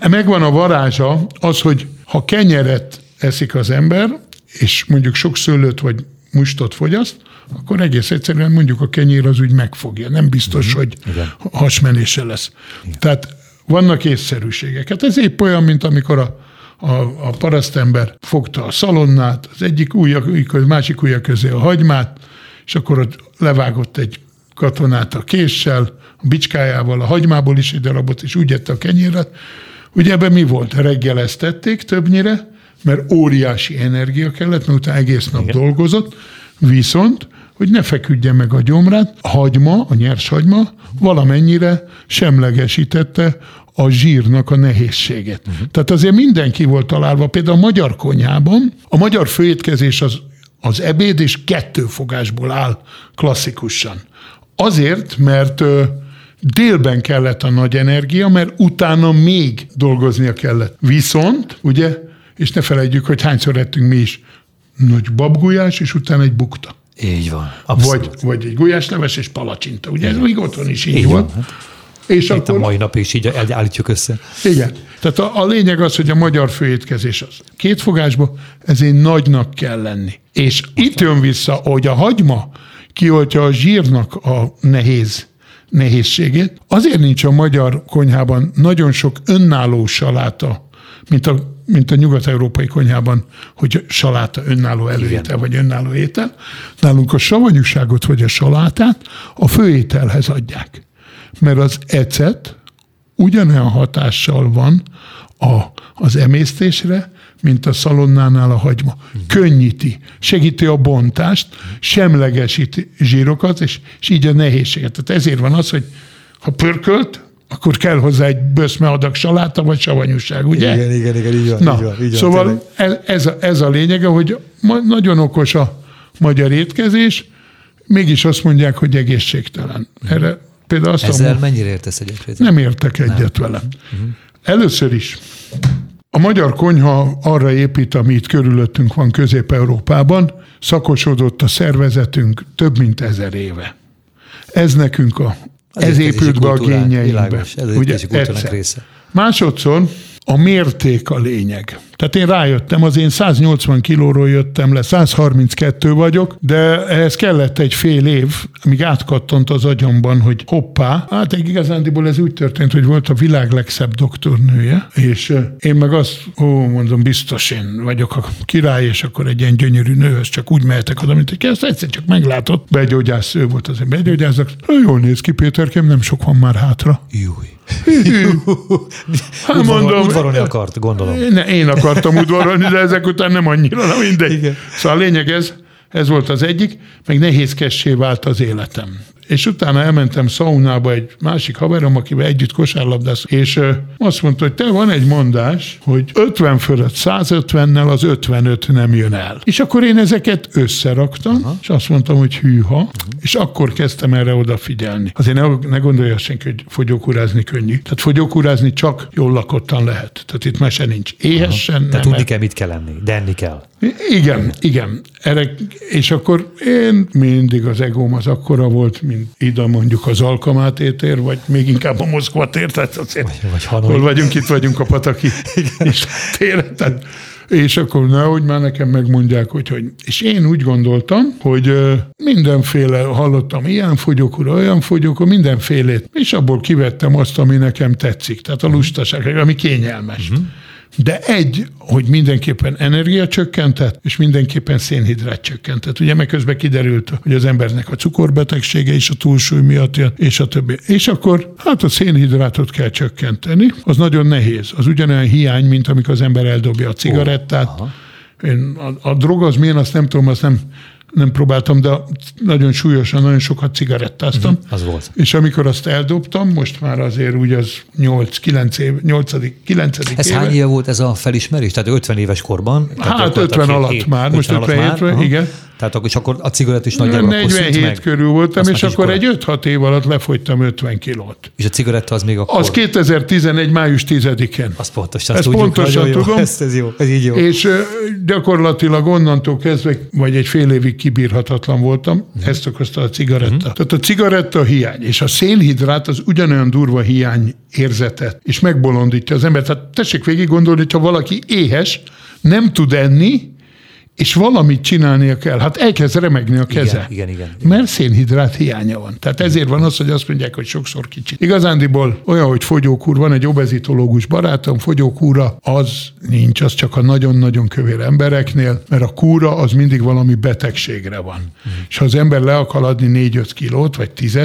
megvan a varázsa az, hogy ha kenyeret eszik az ember, és mondjuk sok szőlőt vagy mustot fogyaszt, akkor egész egyszerűen mondjuk a kenyér az úgy megfogja. Nem biztos, mm-hmm. hogy Igen. hasmenése lesz. Igen. Tehát vannak észszerűségek. Hát ez épp olyan, mint amikor a, a, a parasztember fogta a szalonnát, az egyik ujja, másik ujja közé a hagymát, és akkor ott levágott egy katonát a késsel, a bicskájával, a hagymából is egy darabot, és úgy ette a kenyéret. Ugye ebben mi volt? Reggeleztették többnyire, mert óriási energia kellett, mert utána egész nap Igen. dolgozott, viszont hogy ne feküdjen meg a gyomrát, a hagyma, a nyers hagyma valamennyire semlegesítette a zsírnak a nehézséget. Uh-huh. Tehát azért mindenki volt találva, például a magyar konyhában, a magyar főétkezés az, az ebéd és kettő fogásból áll klasszikusan. Azért, mert ö, délben kellett a nagy energia, mert utána még dolgoznia kellett. Viszont, ugye, és ne felejtjük, hogy hányszor ettünk mi is nagy babgulyás, és utána egy bukta. Így van. Vagy, vagy egy gulyásleves és palacsinta. Ugye ez még otthon is így, így van. van. És Itt akkor, a mai nap is így állítjuk össze. Igen. Tehát a, a lényeg az, hogy a magyar főétkezés az két fogásba, ezért nagynak kell lenni. És itt jön vissza, hogy a hagyma kioltja a zsírnak a nehéz nehézségét. Azért nincs a magyar konyhában nagyon sok önálló saláta, mint a mint a nyugat-európai konyhában, hogy saláta önálló előétel, vagy önálló étel. Nálunk a savanyúságot, vagy a salátát a főételhez adják. Mert az ecet ugyanolyan hatással van a, az emésztésre, mint a szalonnánál a hagyma. Könnyíti, segíti a bontást, semlegesíti zsírokat, és, és így a nehézséget. Tehát ezért van az, hogy ha pörkölt, akkor kell hozzá egy böszme adag saláta, vagy savanyúság, ugye? Igen, igen, igen, így van. Na, így van, így van szóval ez, ez, a, ez a lényege, hogy nagyon okos a magyar étkezés, mégis azt mondják, hogy egészségtelen. Erre például azt Ezzel mondom, mennyire értesz egyet? Nem értek egyet nem. vele. Uh-huh. Először is a magyar konyha arra épít, ami itt körülöttünk van Közép-Európában, szakosodott a szervezetünk több mint ezer éve. Ez nekünk a ez épült be a gényeinkbe. ez ugye, része. Másodszor a mérték a lényeg. Tehát én rájöttem, az én 180 kilóról jöttem le, 132 vagyok, de ehhez kellett egy fél év, amíg átkattant az agyamban, hogy hoppá. Hát egy igazándiból ez úgy történt, hogy volt a világ legszebb doktornője, és én meg azt, ó, mondom, biztos én vagyok a király, és akkor egy ilyen gyönyörű nőhöz csak úgy mehetek oda, mint hogy ezt egyszer csak meglátott. Begyógyász, ő volt az én begyógyásznak. Jól néz ki, Péterkem, nem sok van már hátra. Júj. Hát mondom, udvarolni akart, gondolom. Én, én akartam udvarolni, de ezek után nem annyira, na mindegy. Igen. Szóval a lényeg ez, ez volt az egyik, meg nehézkessé vált az életem. És utána elmentem szaunába egy másik haverom, akivel együtt kosárlabdász, és azt mondta, hogy te van egy mondás, hogy 50 fölött 150-nel az 55 nem jön el. És akkor én ezeket összeraktam, Aha. és azt mondtam, hogy hűha, és akkor kezdtem erre odafigyelni. Azért ne, ne gondolja senki, hogy fogyókúrázni könnyű. Tehát fogyókúrázni csak jól lakottan lehet. Tehát itt mese nincs. Éhessen Aha. Tehát tudni kell, mit kell enni, de enni kell. Igen, igen. Erre, és akkor én mindig az egóm az akkora volt, mint ide mondjuk az Alkamát vagy még inkább a Moszkva tér, tehát azért vagy, vagy hol vagyunk, itt vagyunk a Pataki és téren, tehát és akkor nehogy már nekem megmondják, hogy, hogy... És én úgy gondoltam, hogy mindenféle, hallottam ilyen fogyókúra, olyan fogyókúra, mindenfélét, és abból kivettem azt, ami nekem tetszik, tehát a lustaság, ami kényelmes. Uh-huh. De egy, hogy mindenképpen energia csökkentett, és mindenképpen szénhidrát csökkentett. Ugye meg közben kiderült, hogy az embernek a cukorbetegsége is a túlsúly miatt jön, és a többi. És akkor hát a szénhidrátot kell csökkenteni. Az nagyon nehéz. Az ugyanolyan hiány, mint amikor az ember eldobja a cigarettát. Oh, Én, a, a drog az milyen, azt nem tudom, azt nem nem próbáltam, de nagyon súlyosan, nagyon sokat cigarettáztam. Uh-huh, az volt. És amikor azt eldobtam, most már azért úgy az 8-9 év, 8 9 Ez éve. hány éve volt ez a felismerés? Tehát 50 éves korban? Hát 50 alatt 7, már, most 57 alatt már, igen. Tehát akkor, és akkor a cigarett is nagyjából 47 meg. körül voltam, és akkor egy 5-6 év alatt lefogytam 50 kilót. És a cigaretta az még akkor? Az 2011. május 10-én. Az pontos, ezt, pontosan jó. tudom. Ezt, ez jó, ez így jó. És gyakorlatilag onnantól kezdve, vagy egy fél évig kibírhatatlan voltam, uh-huh. ezt okozta a cigaretta. Uh-huh. Tehát a cigaretta hiány, és a szénhidrát az ugyanolyan durva hiány érzetet, és megbolondítja az embert. Tehát tessék végig gondolni, hogyha valaki éhes, nem tud enni, és valamit csinálnia kell. Hát elkezd remegni a keze. Igen, igen, igen. Mert szénhidrát hiánya van. Tehát ezért van az, hogy azt mondják, hogy sokszor kicsit. Igazándiból olyan, hogy fogyókúr, van egy obezitológus barátom, fogyókúra, az nincs, az csak a nagyon-nagyon kövér embereknél, mert a kúra az mindig valami betegségre van. Mm. És ha az ember le akar adni 4-5 kilót, vagy 10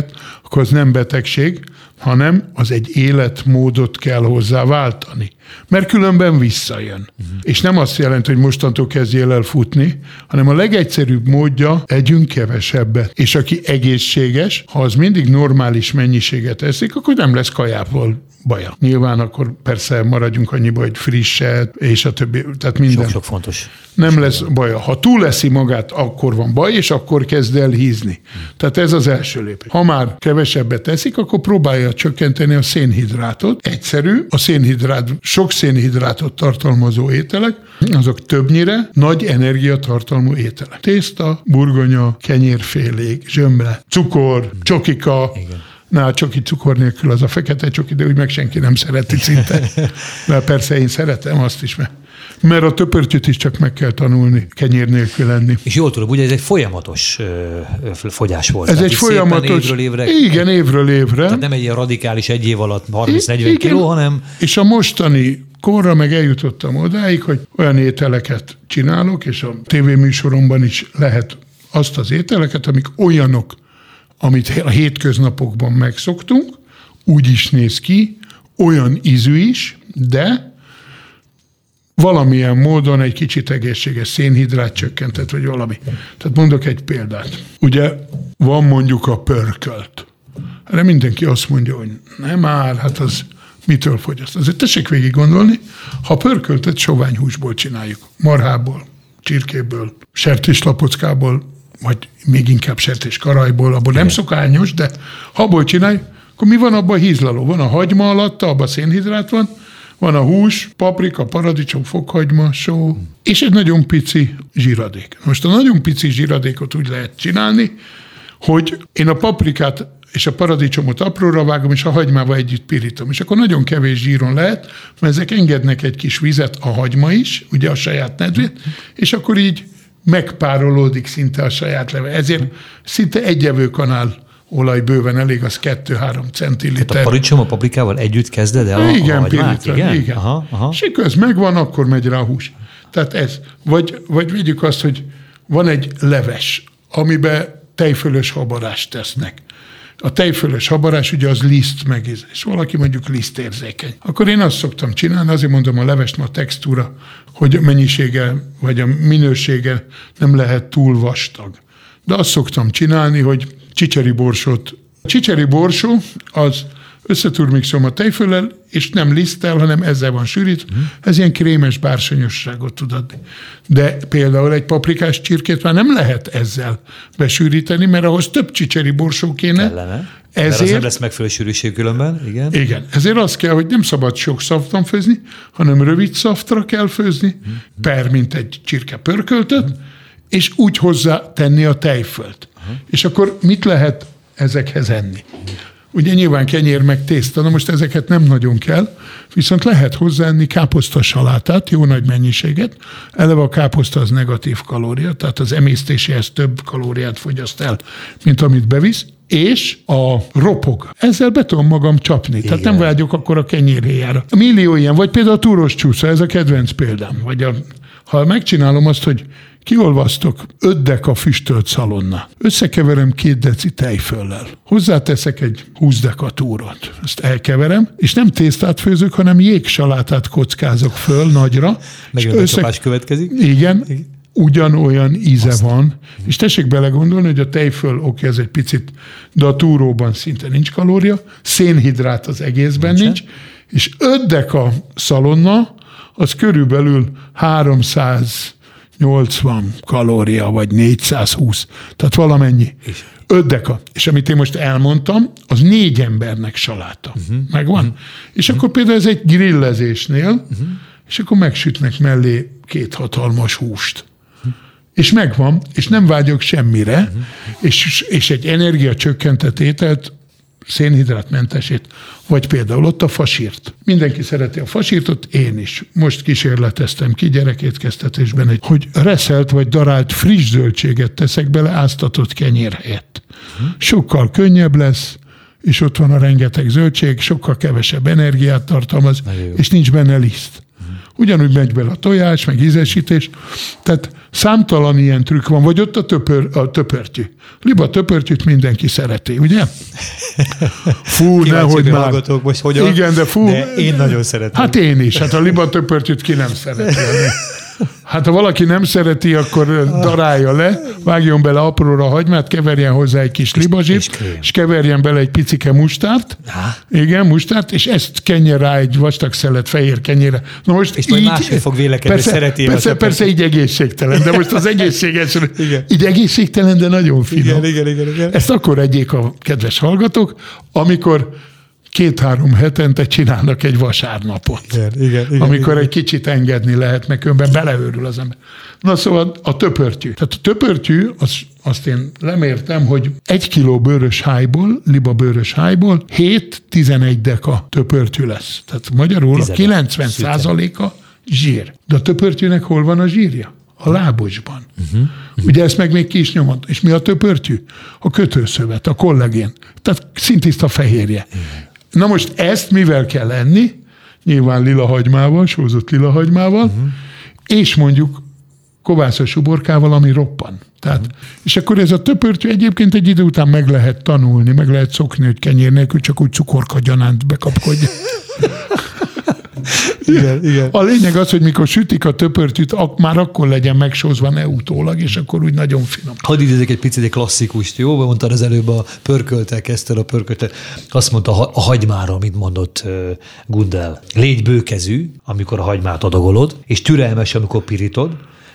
akkor az nem betegség, hanem az egy életmódot kell hozzá váltani. Mert különben visszajön. Uh-huh. És nem azt jelenti, hogy mostantól kezdjél el futni, hanem a legegyszerűbb módja együnk kevesebbet. És aki egészséges, ha az mindig normális mennyiséget eszik, akkor nem lesz kajából baja. Nyilván akkor persze maradjunk annyiba, hogy frisset, és a többi, tehát minden. Sok-sok fontos. Nem lesz baja. Ha túl leszi magát, akkor van baj, és akkor kezd el hízni. Hmm. Tehát ez az első lépés. Ha már kevesebbet eszik, akkor próbálja csökkenteni a szénhidrátot. Egyszerű, a szénhidrát, sok szénhidrátot tartalmazó ételek, azok többnyire nagy energiatartalmú ételek. Tészta, burgonya, kenyérfélék, zsömle, cukor, csokika, Igen Na, a csoki cukor nélkül az a fekete csoki, de úgy meg senki nem szereti szinte. Mert persze én szeretem azt is, mert mert a töpörtyűt is csak meg kell tanulni, kenyér nélkül lenni. És jól tudom, ugye ez egy folyamatos fogyás volt. Ez Tehát egy folyamatos, évről évre. Igen, évről évre. Tehát nem egy ilyen radikális egy év alatt 30-40 kiló, hanem... És a mostani korra meg eljutottam odáig, hogy olyan ételeket csinálok, és a tévéműsoromban is lehet azt az ételeket, amik olyanok, amit a hétköznapokban megszoktunk, úgy is néz ki, olyan ízű is, de valamilyen módon egy kicsit egészséges szénhidrát csökkentett, vagy valami. Tehát mondok egy példát. Ugye van mondjuk a pörkölt. Erre mindenki azt mondja, hogy nem már, hát az mitől fogyaszt. Azért tessék végig gondolni, ha pörköltet soványhúsból csináljuk, marhából, csirkéből, sertéslapockából, vagy még inkább sertés karajból, abból nem szokányos, de ha abból csinálj, akkor mi van abban a hízlaló? Van a hagyma alatta, abban szénhidrát van, van a hús, paprika, paradicsom, fokhagyma, só, és egy nagyon pici zsíradék. Most a nagyon pici zsíradékot úgy lehet csinálni, hogy én a paprikát és a paradicsomot apróra vágom, és a hagymával együtt pirítom. És akkor nagyon kevés zsíron lehet, mert ezek engednek egy kis vizet, a hagyma is, ugye a saját nedvét, és akkor így megpárolódik szinte a saját leve. Ezért szinte egyevő kanál olaj bőven elég, az 2-3 centiliter. Tehát a paradicsom a paprikával együtt kezded el igen, a pirítva, igen, igen. Aha, aha. És köz megvan, akkor megy rá a hús. Tehát ez. Vagy, vagy vegyük azt, hogy van egy leves, amiben tejfölös habarást tesznek. A tejfölös habarás ugye az liszt megíz, és valaki mondjuk lisztérzékeny. Akkor én azt szoktam csinálni, azért mondom a levest, a textúra, hogy a mennyisége vagy a minősége nem lehet túl vastag. De azt szoktam csinálni, hogy csicseri borsót. A csicseri borsó az összeturmixolom a tejföllel, és nem liszttel, hanem ezzel van sűrít. Mm. Ez ilyen krémes bársonyosságot tud adni. De például egy paprikás csirkét már nem lehet ezzel besűríteni, mert ahhoz több csicseri borsó kéne. Kellene. Ezért, mert az nem lesz megfelelő sűrűség különben, igen. Igen. Ezért az kell, hogy nem szabad sok szafton főzni, hanem rövid szaftra kell főzni, mm. per mint egy csirke pörköltöt, mm. és úgy hozzá tenni a tejfölt. Uh-huh. És akkor mit lehet ezekhez enni? Ugye nyilván kenyér meg tészta, na most ezeket nem nagyon kell, viszont lehet hozzáenni káposzta salátát, jó nagy mennyiséget. Eleve a káposzta az negatív kalória, tehát az emésztéséhez több kalóriát fogyaszt el, mint amit bevisz, és a ropog. Ezzel be tudom magam csapni. Igen. Tehát nem vágyok akkor a kenyérhéjára. A millió ilyen, vagy például a túros csúsza, ez a kedvenc példám. Vagy a, ha megcsinálom azt, hogy Kiolvasztok 5 deka füstölt szalonna. Összekeverem két deci tejföllel. Hozzáteszek egy 20 deka túrot. Ezt elkeverem, és nem tésztát főzök, hanem jégsalátát kockázok föl nagyra. Megint össze... következik. Igen. ugyanolyan íze Azt. van, és tessék belegondolni, hogy a tejföl, oké, ez egy picit, de a túróban szinte nincs kalória, szénhidrát az egészben Nincsen. nincs, és 5 deka szalonna, az körülbelül 300 80 kalória, vagy 420, tehát valamennyi. És? 5 deka. És amit én most elmondtam, az négy embernek saláta. Uh-huh. Megvan? Uh-huh. És uh-huh. akkor például ez egy grillezésnél, uh-huh. és akkor megsütnek mellé két hatalmas húst. Uh-huh. És megvan, és nem vágyok semmire, uh-huh. és, és egy energiacsökkentett ételt szénhidrátmentesét, vagy például ott a fasírt. Mindenki szereti a fasírtot, én is. Most kísérleteztem ki gyerekétkeztetésben, hogy reszelt vagy darált friss zöldséget teszek bele áztatott kenyér helyett. Sokkal könnyebb lesz, és ott van a rengeteg zöldség, sokkal kevesebb energiát tartalmaz, és nincs benne liszt. Ugyanúgy megy bele a tojás, meg ízesítés. Tehát számtalan ilyen trükk van, vagy ott a, töpör, a töpörtyű. Liba töpörtyűt mindenki szereti, ugye? Fú, nehogy már. Most hogyan, Igen, de fú. De én nagyon szeretem. Hát én is. Hát a liba töpörtyűt ki nem szereti. Hát ha valaki nem szereti, akkor darálja le, vágjon bele apróra a hagymát, keverjen hozzá egy kis libazsit, és, keverjen bele egy picike mustárt. Igen, mustárt, és ezt kenje rá egy vastag szelet fehér kenyére. Na most és így, máshogy fog vélekedni, persze, szereti. Persze, persze, így egészségtelen, de most az egészséges, igen. így egészségtelen, de nagyon finom. Igen, igen, igen, igen. Ezt akkor egyék a kedves hallgatók, amikor két-három hetente csinálnak egy vasárnapot. Igen, igen, igen, amikor igen. egy kicsit engedni lehet, mert különben beleőrül az ember. Na szóval a töpörtyű. Tehát a töpörtyű, az, azt én lemértem, hogy egy kiló bőrös hájból, liba bőrös hájból 7-11 deka töpörtyű lesz. Tehát magyarul a 90 százaléka zsír. De a töpörtyűnek hol van a zsírja? a lábosban. Uh-huh. Uh-huh. Ugye ezt meg még ki is nyomod. És mi a töpörtyű? A kötőszövet, a kollagén. Tehát szintiszta fehérje. Uh-huh. Na most ezt mivel kell enni? Nyilván lila hagymával, sózott lila hagymával, uh-huh. és mondjuk kovászos uborkával, ami roppan. Tehát, uh-huh. És akkor ez a töpörtő egyébként egy idő után meg lehet tanulni, meg lehet szokni, hogy kenyér nélkül csak úgy cukorka gyanánt bekapkodja. igen, igen. A lényeg az, hogy mikor sütik a töpörtűt, ak- már akkor legyen megsózva ne utólag, és akkor úgy nagyon finom. Hadd idézek egy picit egy klasszikust, jó? Mondtad az előbb a pörköltel, kezdted a pörköltel. Azt mondta a hagymára, amit mondott Gundel. Légy bőkezű, amikor a hagymát adagolod, és türelmes, amikor pirítod,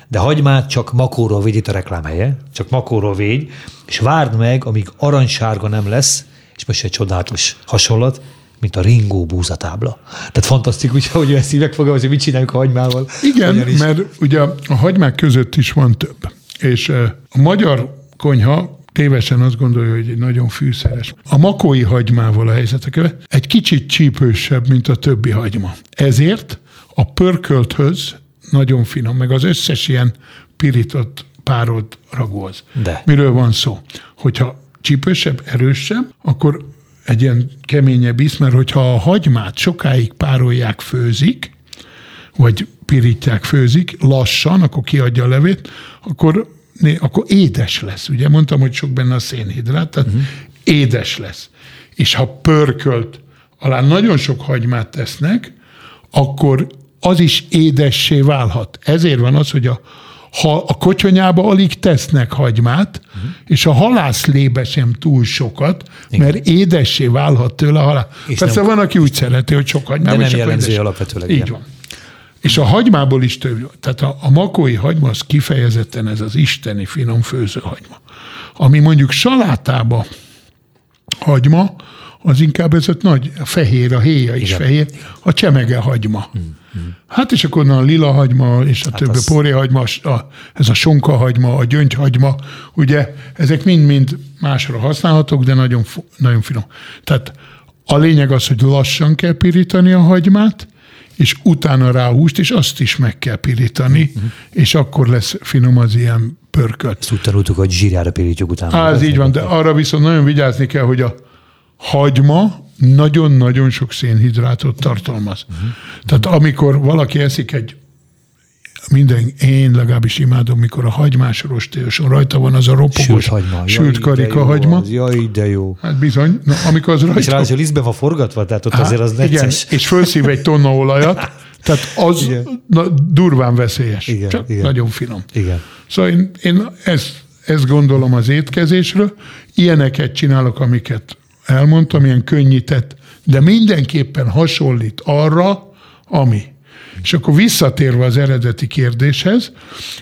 de hagymát csak makóról védj, itt a reklámhelye, csak makóról védj, és várd meg, amíg aranysárga nem lesz, és most egy csodálatos hasonlat, mint a ringó búzatábla. Tehát fantasztikus, hogy ezt így megfogalmaz, hogy mit csináljuk a hagymával. Igen, Ugyanis... mert ugye a hagymák között is van több. És a magyar konyha tévesen azt gondolja, hogy egy nagyon fűszeres. A makói hagymával a helyzetek egy kicsit csípősebb, mint a többi hagyma. Ezért a pörkölthöz nagyon finom, meg az összes ilyen pirított párod ragóz. De. Miről van szó? Hogyha csípősebb, erősebb, akkor egy ilyen keményebb íz, mert hogyha a hagymát sokáig párolják, főzik, vagy pirítják, főzik, lassan, akkor kiadja a levét, akkor, akkor édes lesz. Ugye mondtam, hogy sok benne a szénhidrát, tehát uh-huh. édes lesz. És ha pörkölt alá nagyon sok hagymát tesznek, akkor az is édessé válhat. Ezért van az, hogy a ha a kocsonyába alig tesznek hagymát, uh-huh. és a halászlébe sem túl sokat, Igen. mert édessé válhat tőle a halál. És Persze nem, van, aki úgy szereti, hogy sok hagymát. De nem jellemző alapvetőleg. Így van. És a hagymából is több. Tehát a, a makói hagyma az kifejezetten ez az isteni finom főzőhagyma. Ami mondjuk salátába hagyma, az inkább ez a nagy, a fehér, a héja is Igen. fehér, a csemege hagyma. Hmm. Hát és akkor a lila hagyma és a hát többi az... hagyma, a, ez a sonka hagyma, a gyöngyhagyma, ugye ezek mind-mind másra használhatók, de nagyon, nagyon finom. Tehát a lényeg az, hogy lassan kell pirítani a hagymát, és utána rá húst, és azt is meg kell pirítani, uh-huh. és akkor lesz finom az ilyen pörkölt. Ezt úgy tanultuk, hogy zsírára pirítjuk utána. Á, ez így van, de arra viszont nagyon vigyázni kell, hogy a hagyma nagyon-nagyon sok szénhidrátot tartalmaz. Uh-huh. Tehát amikor valaki eszik egy minden, én legalábbis imádom, mikor a hagymás rostélyosson rajta van az a ropogós sült, hagyma. sült karika hagyma. Az, jaj, de jó. Hát bizony, na, amikor az rajta... És ráadásul lisztbe van forgatva, tehát ott hát, azért az necces. Igen, és felszív egy tonna olajat, tehát az na, durván veszélyes. Igen, csak igen. nagyon finom. Igen. Szóval én, én ezt, ezt gondolom az étkezésről. Ilyeneket csinálok, amiket elmondtam, ilyen könnyített, de mindenképpen hasonlít arra, ami. És akkor visszatérve az eredeti kérdéshez,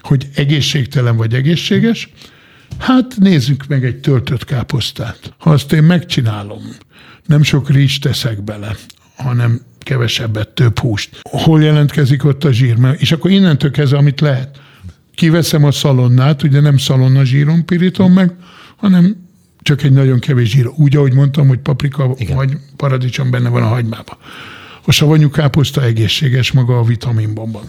hogy egészségtelen vagy egészséges, hát nézzük meg egy töltött káposztát. Ha azt én megcsinálom, nem sok rizs teszek bele, hanem kevesebbet, több húst. Hol jelentkezik ott a zsír? És akkor innentől kezdve, amit lehet. Kiveszem a szalonnát, ugye nem szalonna zsíron pirítom meg, hanem csak egy nagyon kevés zsír. Úgy, ahogy mondtam, hogy paprika Igen. vagy paradicsom benne van a hagymában. A savanyú káposzta egészséges maga a vitaminbomban.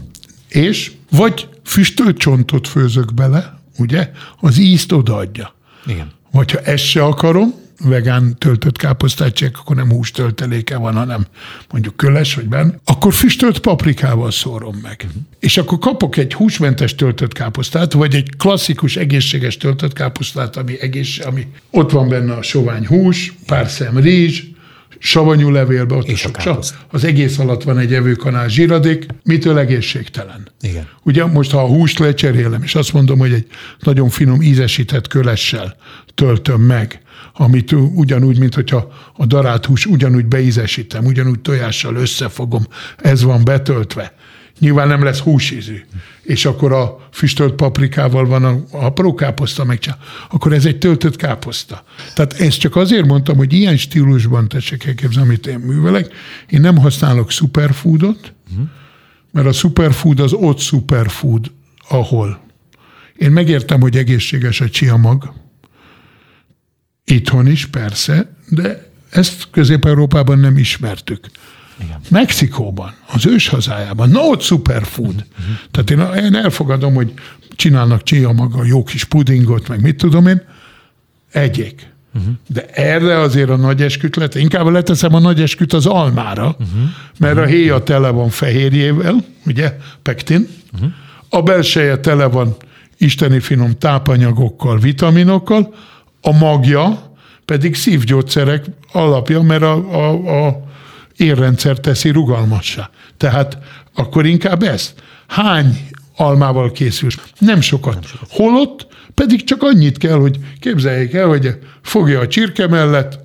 És vagy füstölt csontot főzök bele, ugye, az ízt odaadja. Igen. Vagy ha ezt se akarom, vegán töltött káposztát csak akkor nem hústölteléke van, hanem mondjuk köles vagy benne, akkor füstölt paprikával szórom meg. Uh-huh. És akkor kapok egy húsmentes töltött káposztát, vagy egy klasszikus egészséges töltött káposztát, ami, egész, ami ott van benne a sovány hús, pár szem rizs, savanyú levélbe, ott és a az egész alatt van egy evőkanál zsíradék, mitől egészségtelen. Igen. Ugye most, ha a húst lecserélem, és azt mondom, hogy egy nagyon finom ízesített kölessel töltöm meg, amit ugyanúgy, mint hogyha a darált hús ugyanúgy beízesítem, ugyanúgy tojással összefogom, ez van betöltve. Nyilván nem lesz húsízű. És akkor a füstölt paprikával van a apró káposzta megcsinál. Akkor ez egy töltött káposzta. Tehát ezt csak azért mondtam, hogy ilyen stílusban tessék elképzelni, amit én művelek. Én nem használok superfoodot, mert a superfood az ott superfood, ahol. Én megértem, hogy egészséges a csiamag, Itthon is, persze, de ezt Közép-Európában nem ismertük. Igen. Mexikóban, az ős hazájában, na ott superfood. Uh-huh. Tehát én, én elfogadom, hogy csinálnak csia maga jó kis pudingot, meg mit tudom én, egyék. Uh-huh. De erre azért a nagy esküt lehet, inkább leteszem a nagy esküt az almára, uh-huh. mert a héja tele van fehérjével, ugye, pektin, uh-huh. a belseje tele van isteni finom tápanyagokkal, vitaminokkal, a magja pedig szívgyógyszerek alapja, mert a, a, a érrendszer teszi rugalmassá. Tehát akkor inkább ezt. Hány almával készül? Nem sokat. Nem sokat. Holott pedig csak annyit kell, hogy képzeljék el, hogy fogja a csirke mellett,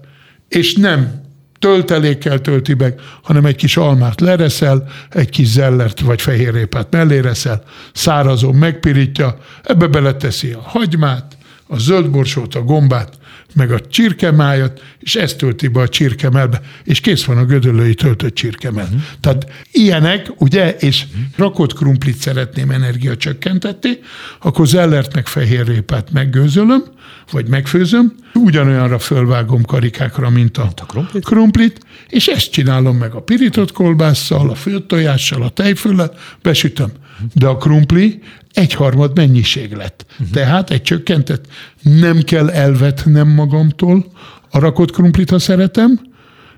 és nem töltelékkel tölti meg, hanem egy kis almát lereszel, egy kis zellert vagy fehérrépát mellé reszel, szárazon megpirítja, ebbe beleteszi a hagymát, a zöldborsót, a gombát, meg a csirkemájat, és ezt tölti be a csirkemelbe, és kész van a gödöllői töltött csirkemel. Uh-huh. Tehát ilyenek, ugye, és uh-huh. rakott krumplit szeretném energia csökkentetni, akkor zellert meg fehérrépát meggőzölöm, vagy megfőzöm, ugyanolyanra fölvágom karikákra, mint a, mint a krumplit? krumplit, és ezt csinálom meg a pirított kolbásszal, a főtt tojással, a tejfüllel, besütöm. De a krumpli egyharmad mennyiség lett. Uh-huh. Tehát egy csökkentett, nem kell elvetnem magamtól a rakott krumplit, ha szeretem,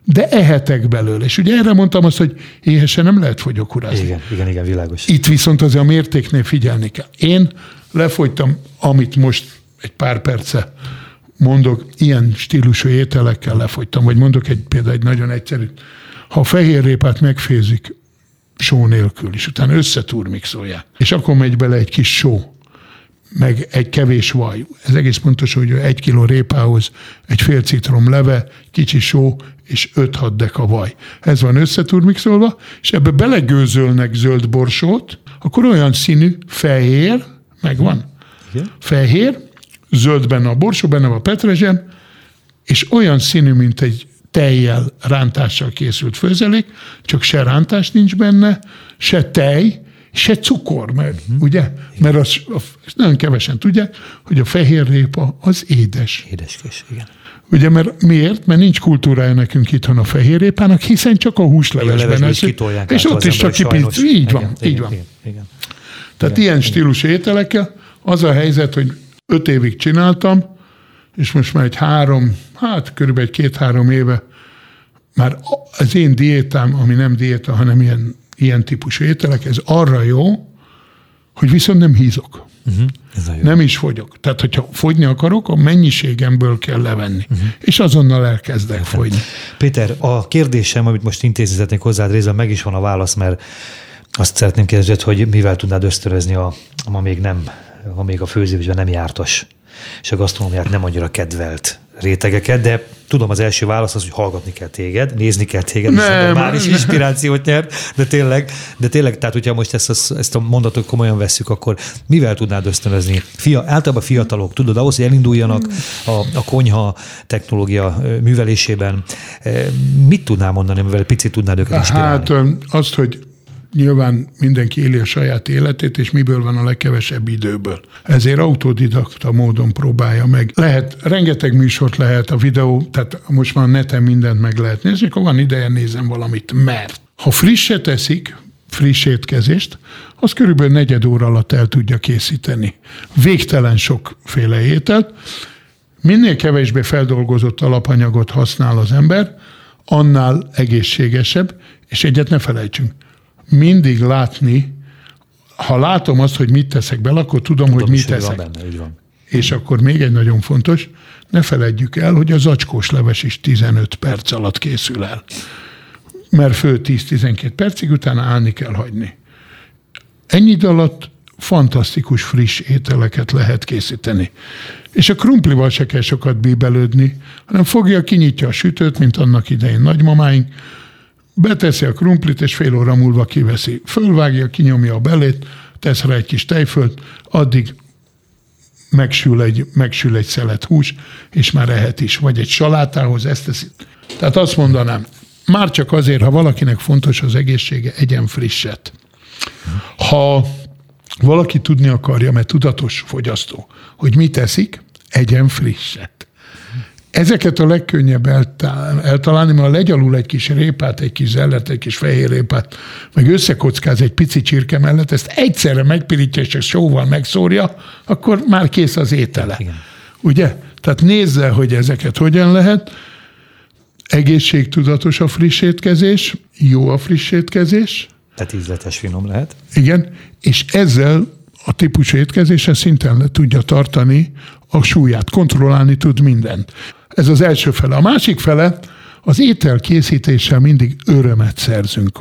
de ehetek belőle. És ugye erre mondtam azt, hogy éhesen nem lehet fogyókúrázni. Igen, igen, igen, világos. Itt viszont azért a mértéknél figyelni kell. Én lefogytam, amit most egy pár perce mondok, ilyen stílusú ételekkel lefogytam, vagy mondok egy például egy nagyon egyszerű. Ha a fehérrépát megfézik só nélkül, és utána összetúrmixolják, és akkor megy bele egy kis só, meg egy kevés vaj. Ez egész pontos, hogy egy kiló répához egy fél citrom leve, kicsi só és 5-6 deka vaj. Ez van összeturmixolva, és ebbe belegőzölnek zöld borsót, akkor olyan színű, fehér, megvan, Igen. fehér, zöld benne a borsó, benne a petrezsem, és olyan színű, mint egy tejjel, rántással készült főzelék, csak se rántás nincs benne, se tej, se cukor, mert uh-huh. ugye, mert az, az, nagyon kevesen tudják, hogy a fehér répa az édes. Édeskés, igen. Ugye, mert miért? Mert nincs kultúrája nekünk itthon a fehérrépának, hiszen csak a húslevesben eszik. És ott is csak kipít. Így van, igen, így van. Igen, igen. Tehát igen, ilyen igen. stílusú ételekkel az a helyzet, hogy öt évig csináltam, és most már egy három, hát körülbelül egy két-három éve már az én diétám, ami nem diéta, hanem ilyen, ilyen típusú ételek, ez arra jó, hogy viszont nem hízok. Uh-huh. Ez a jó. Nem is fogyok. Tehát, hogyha fogyni akarok, a mennyiségemből kell levenni. Uh-huh. És azonnal elkezdek Értem. fogyni. Péter, a kérdésem, amit most intézni szeretnék hozzád, részben meg is van a válasz, mert azt szeretném kérdezni, hogy mivel tudnád ösztönözni a, a még nem, a még a főzésben nem jártas és a gasztronómiát nem annyira kedvelt rétegeket, de tudom, az első válasz az, hogy hallgatni kell téged, nézni kell téged, nem, már is inspirációt nyer, de tényleg, de tényleg, tehát hogyha most ezt, a, ezt a mondatot komolyan vesszük, akkor mivel tudnád ösztönözni? Fia, általában fiatalok, tudod, ahhoz, hogy elinduljanak a, a konyha technológia művelésében, mit tudnál mondani, mivel picit tudnád őket inspirálni? Hát azt, hogy nyilván mindenki éli a saját életét, és miből van a legkevesebb időből. Ezért autodidakta módon próbálja meg. Lehet, rengeteg műsort lehet a videó, tehát most már neten mindent meg lehet nézni, akkor van ideje nézem valamit, mert ha frisset teszik, friss étkezést, az körülbelül negyed óra alatt el tudja készíteni. Végtelen sokféle ételt. Minél kevésbé feldolgozott alapanyagot használ az ember, annál egészségesebb, és egyet ne felejtsünk, mindig látni, ha látom azt, hogy mit teszek bele, akkor tudom, tudom hogy mit teszek. Van benne, így van. És akkor még egy nagyon fontos, ne feledjük el, hogy a zacskós leves is 15 perc alatt készül el. Mert fő 10-12 percig, utána állni kell hagyni. Ennyi idő alatt fantasztikus friss ételeket lehet készíteni. És a krumplival se kell sokat bíbelődni, hanem fogja, kinyitja a sütőt, mint annak idején nagymamáink, beteszi a krumplit, és fél óra múlva kiveszi. Fölvágja, kinyomja a belét, tesz rá egy kis tejfölt, addig megsül egy, megsül egy szelet hús, és már ehet is. Vagy egy salátához ezt teszi. Tehát azt mondanám, már csak azért, ha valakinek fontos az egészsége, egyen frisset. Ha valaki tudni akarja, mert tudatos fogyasztó, hogy mit teszik, egyen frisset. Ezeket a legkönnyebb eltalálni, mert legyalul egy kis répát, egy kis zellert, egy kis fehér répát, meg összekockáz egy pici csirke mellett, ezt egyszerre megpirítja, és csak sóval megszórja, akkor már kész az étele. Igen. Ugye? Tehát nézze, hogy ezeket hogyan lehet. Egészségtudatos a friss étkezés, jó a friss étkezés. Tehát ízletes finom lehet. Igen, és ezzel a típusú étkezése szinten le tudja tartani a súlyát, kontrollálni tud mindent. Ez az első fele. A másik fele, az étel készítéssel mindig örömet szerzünk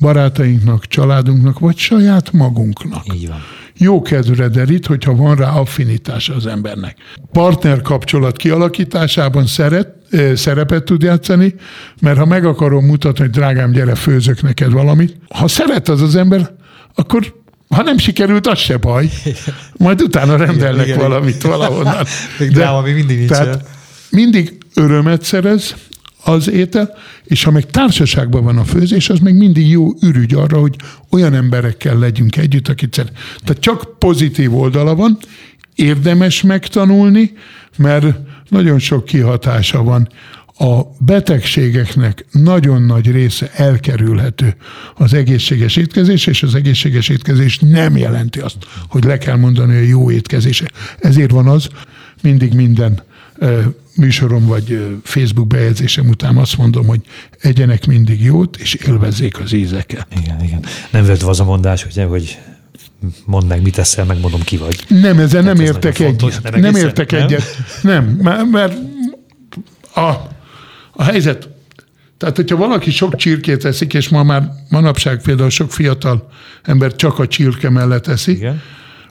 barátainknak, családunknak, vagy saját magunknak. Így van. Jó kedvre derít, hogyha van rá affinitása az embernek. Partner kapcsolat kialakításában szeret, szerepet tud játszani, mert ha meg akarom mutatni, hogy drágám, gyere, főzök neked valamit, ha szeret az az ember, akkor ha nem sikerült, az se baj. Majd utána rendelnek igen, valamit igen. valahonnan. De, dráma még mindig nincs. Tehát mindig örömet szerez az étel, és ha meg társaságban van a főzés, az meg mindig jó ürügy arra, hogy olyan emberekkel legyünk együtt, akit szeret. Tehát csak pozitív oldala van, érdemes megtanulni, mert nagyon sok kihatása van. A betegségeknek nagyon nagy része elkerülhető az egészséges étkezés, és az egészséges étkezés nem jelenti azt, hogy le kell mondani a jó étkezése. Ezért van az, mindig minden műsorom vagy Facebook bejegyzésem után azt mondom, hogy egyenek mindig jót, és élvezzék az ízeket. Igen, igen. Nem vett az a mondás, hogy, hogy mondd meg, mit teszel, megmondom, ki vagy. Nem, ezzel nem, nem értek egyet. Nem, nem értek nem? egyet. Nem, mert a, a helyzet, tehát hogyha valaki sok csirkét eszik, és ma már manapság például sok fiatal ember csak a csirke mellett eszik, Igen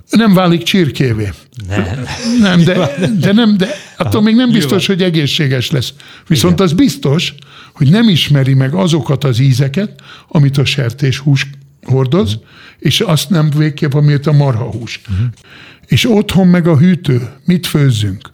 nem válik csirkévé. Nem. Nem, de, de, nem, de attól még nem biztos, hogy egészséges lesz. Viszont Igen. az biztos, hogy nem ismeri meg azokat az ízeket, amit a sertéshús hordoz, uh-huh. és azt nem végképp, amit a marhahús. Uh-huh. És otthon meg a hűtő, mit főzzünk?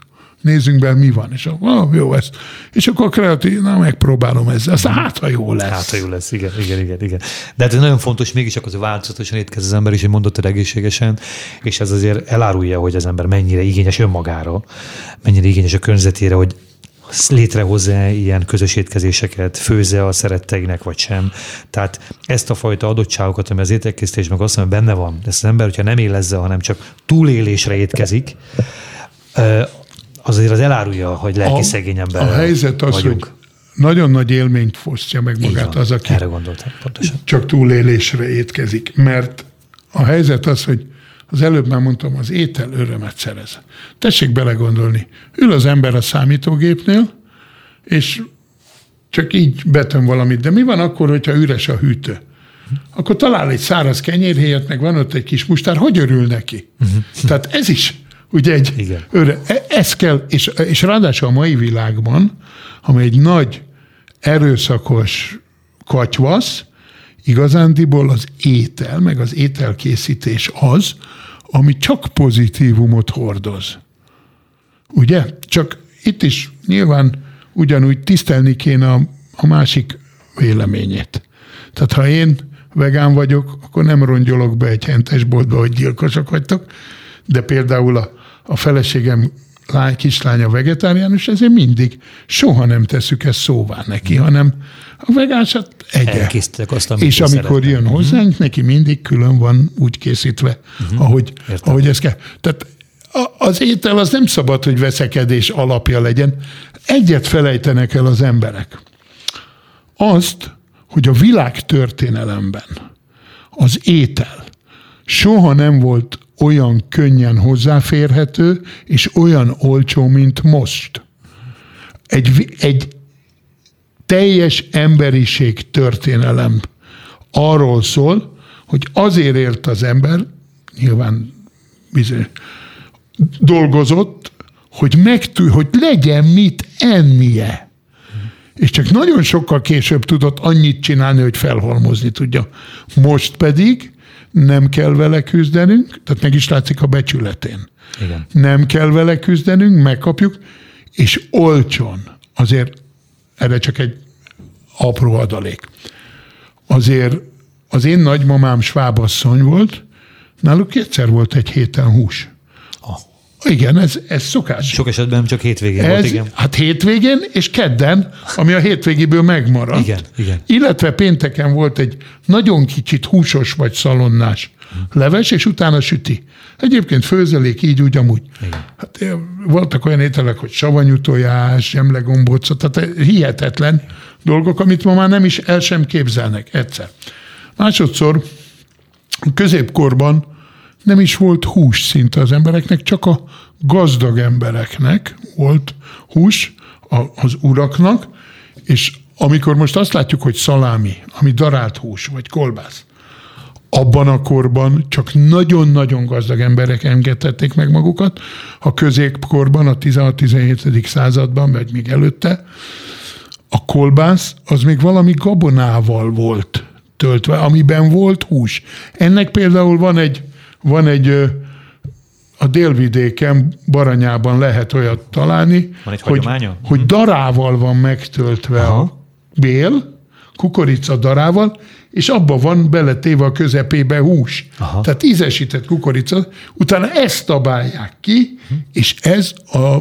Nézzünk be, mi van. És akkor, oh, jó, ez. És akkor kreatív, na megpróbálom ezzel. Aztán hát, ha jó lesz. Hát, ha jó lesz, igen, igen, igen. igen. De hát ez nagyon fontos, mégis akkor változatosan étkezz az ember, és hogy mondottad egészségesen, és ez azért elárulja, hogy az ember mennyire igényes önmagára, mennyire igényes a környezetére, hogy létrehozza ilyen közös étkezéseket, főzze a szeretteinek, vagy sem. Tehát ezt a fajta adottságokat, ami az ételkészítésben azt mondja, benne van. Ezt az ember, hogyha nem élezze, hanem csak túlélésre étkezik, azért az elárulja, hogy lelki szegény ember A helyzet az, vagyunk. hogy nagyon nagy élményt fosztja meg magát van, az, aki erre gondoltam, pontosan. csak túlélésre étkezik. Mert a helyzet az, hogy az előbb már mondtam, az étel örömet szerez. Tessék belegondolni. Ül az ember a számítógépnél, és csak így betöm valamit. De mi van akkor, hogyha üres a hűtő? Akkor talál egy száraz kenyérhéjat, meg van ott egy kis mustár, hogy örül neki? Uh-huh. Tehát ez is Ugye egy Igen. Öre, e, ez kell, és, és ráadásul a mai világban, amely egy nagy, erőszakos katyvasz, igazándiból az étel, meg az ételkészítés az, ami csak pozitívumot hordoz. Ugye? Csak itt is nyilván ugyanúgy tisztelni kéne a, a másik véleményét. Tehát ha én vegán vagyok, akkor nem rongyolok be egy hentesboltba, hogy gyilkosok vagytok, de például a, a feleségem lány, kislánya vegetáriánus, ezért mindig soha nem tesszük ezt szóvá neki, hanem a vegánsat egye. azt, És amikor szeretem. jön hozzánk, uh-huh. neki mindig külön van úgy készítve, uh-huh. ahogy, ahogy ez kell. Tehát az étel az nem szabad, hogy veszekedés alapja legyen. Egyet felejtenek el az emberek. Azt, hogy a világ történelemben az étel soha nem volt olyan könnyen hozzáférhető, és olyan olcsó, mint most. Egy, egy teljes emberiség történelem arról szól, hogy azért ért az ember, nyilván bizony, dolgozott, hogy megtű, hogy legyen mit ennie. És csak nagyon sokkal később tudott annyit csinálni, hogy felhalmozni tudja. Most pedig nem kell vele küzdenünk, tehát meg is látszik a becsületén. Igen. Nem kell vele küzdenünk, megkapjuk, és olcsón. Azért erre csak egy apró adalék. Azért az én nagymamám svábasszony volt, náluk kétszer volt egy héten hús. Igen, ez, ez szokás. Sok esetben csak hétvégén ez, volt, igen. Hát hétvégén és kedden, ami a hétvégéből megmaradt. Igen, igen. Illetve pénteken volt egy nagyon kicsit húsos vagy szalonnás leves, és utána süti. Egyébként főzelék így úgy amúgy. Igen. Hát, eh, voltak olyan ételek, hogy savanyú tojás, zsemlegombóca, tehát hihetetlen dolgok, amit ma már nem is el sem képzelnek egyszer. Másodszor középkorban nem is volt hús szinte az embereknek, csak a gazdag embereknek volt hús, az uraknak, és amikor most azt látjuk, hogy szalámi, ami darált hús, vagy kolbász, abban a korban csak nagyon-nagyon gazdag emberek engedhették meg magukat. A középkorban, a 16-17. században, vagy még előtte, a kolbász az még valami gabonával volt töltve, amiben volt hús. Ennek például van egy van egy a délvidéken, Baranyában lehet olyat találni, van egy hogy, hogy mhm. darával van megtöltve Aha. a bél, kukorica darával, és abba van beletéve a közepébe hús. Aha. Tehát ízesített kukorica, utána ezt tabálják ki, uh-huh. és ez a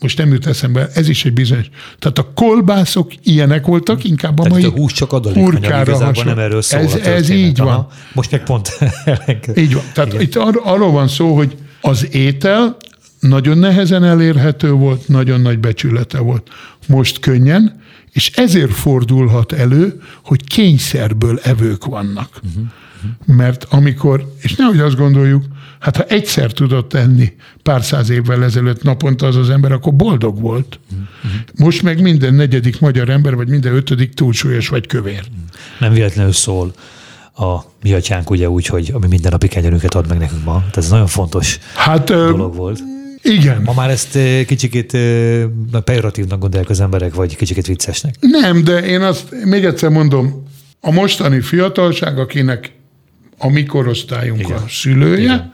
most nem jut eszembe, ez is egy bizonyos. Tehát a kolbászok ilyenek voltak, inkább a Tehát mai a hús csak adalékanyag, nem erről szól Ez, ez így van. Aha. Most meg pont Így van. Tehát Igen. itt ar- arról van szó, hogy az étel nagyon nehezen elérhető volt, nagyon nagy becsülete volt. Most könnyen, és ezért fordulhat elő, hogy kényszerből evők vannak. Uh-huh. Mert amikor, és nehogy azt gondoljuk, Hát ha egyszer tudott enni pár száz évvel ezelőtt naponta az az ember, akkor boldog volt. Most meg minden negyedik magyar ember, vagy minden ötödik túlsúlyos vagy kövér. Nem véletlenül szól a mi atyánk ugye úgy, hogy ami mindennapi kenyerünket ad meg nekünk ma. Tehát ez nagyon fontos hát, dolog volt. Igen. Ma már ezt kicsikét pejoratívnak gondolják az emberek, vagy kicsikét viccesnek. Nem, de én azt még egyszer mondom, a mostani fiatalság, akinek a mi korosztályunk Igen. a szülője, Igen.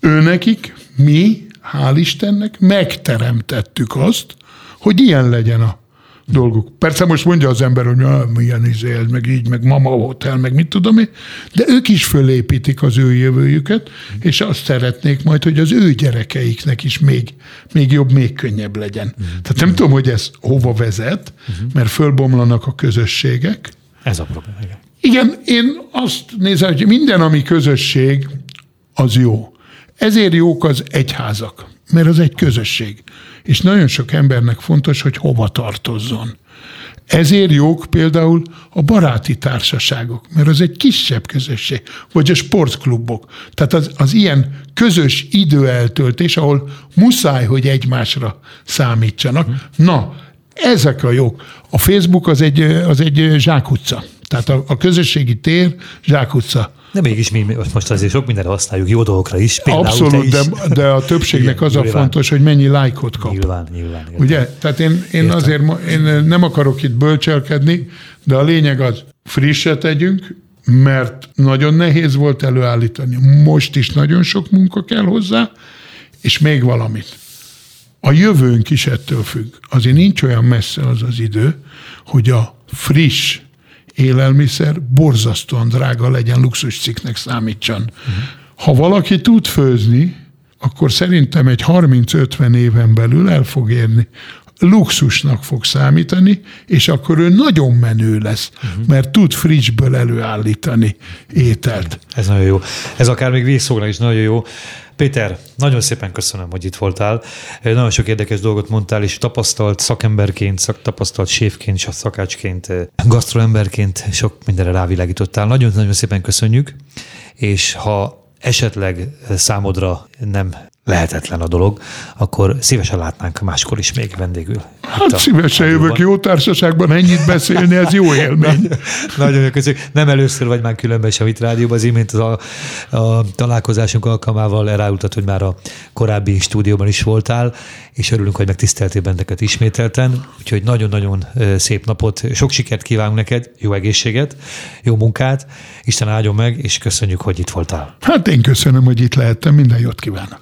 Őnekik mi, hál' Istennek, megteremtettük azt, hogy ilyen legyen a dolguk. Persze most mondja az ember, hogy ah, milyen izé, meg így, meg mama hotel, meg mit tudom én, de ők is fölépítik az ő jövőjüket, és azt szeretnék majd, hogy az ő gyerekeiknek is még, még jobb, még könnyebb legyen. Uh-huh. Tehát nem tudom, hogy ez hova vezet, uh-huh. mert fölbomlanak a közösségek. Ez a probléma, igen. Igen, én azt nézem, hogy minden, ami közösség, az jó. Ezért jók az egyházak, mert az egy közösség és nagyon sok embernek fontos, hogy hova tartozzon. Ezért jók például a baráti társaságok, mert az egy kisebb közösség, vagy a sportklubok. Tehát az, az ilyen közös időeltöltés, ahol muszáj, hogy egymásra számítsanak. Na, ezek a jók. A Facebook az egy, az egy zsákutca. Tehát a, a közösségi tér zsákutca. De mégis mi most azért sok mindenre használjuk, jó dolgokra is. Abszolút, de, de a többségnek Igen, az a nyilván. fontos, hogy mennyi lájkot kap. Nyilván, nyilván. Értem. Ugye? Tehát én, én azért én nem akarok itt bölcselkedni, de a lényeg az, frisset tegyünk, mert nagyon nehéz volt előállítani. Most is nagyon sok munka kell hozzá, és még valamit. A jövőnk is ettől függ. Azért nincs olyan messze az az idő, hogy a friss élelmiszer borzasztóan drága legyen, luxuscikknek számítson. Uh-huh. Ha valaki tud főzni, akkor szerintem egy 30-50 éven belül el fog érni. Luxusnak fog számítani, és akkor ő nagyon menő lesz, uh-huh. mert tud fricsből előállítani ételt. Ez nagyon jó. Ez akár még vízszógra is nagyon jó. Péter, nagyon szépen köszönöm, hogy itt voltál. Nagyon sok érdekes dolgot mondtál, és tapasztalt szakemberként, szak, tapasztalt séfként, szakácsként, gasztroemberként sok mindenre rávilágítottál. Nagyon-nagyon szépen köszönjük, és ha esetleg számodra nem lehetetlen a dolog, akkor szívesen látnánk máskor is még vendégül. Hát szívesen jövök jó társaságban, ennyit beszélni, ez jó élmény. Nagyon köszönjük. Nem először vagy már különben sem itt rádióban, az imént a, a találkozásunk alkalmával elárultat, hogy már a korábbi stúdióban is voltál, és örülünk, hogy megtiszteltél benneket ismételten. Úgyhogy nagyon-nagyon szép napot, sok sikert kívánunk neked, jó egészséget, jó munkát, Isten áldjon meg, és köszönjük, hogy itt voltál. Hát én köszönöm, hogy itt lehettem, minden jót kívánok.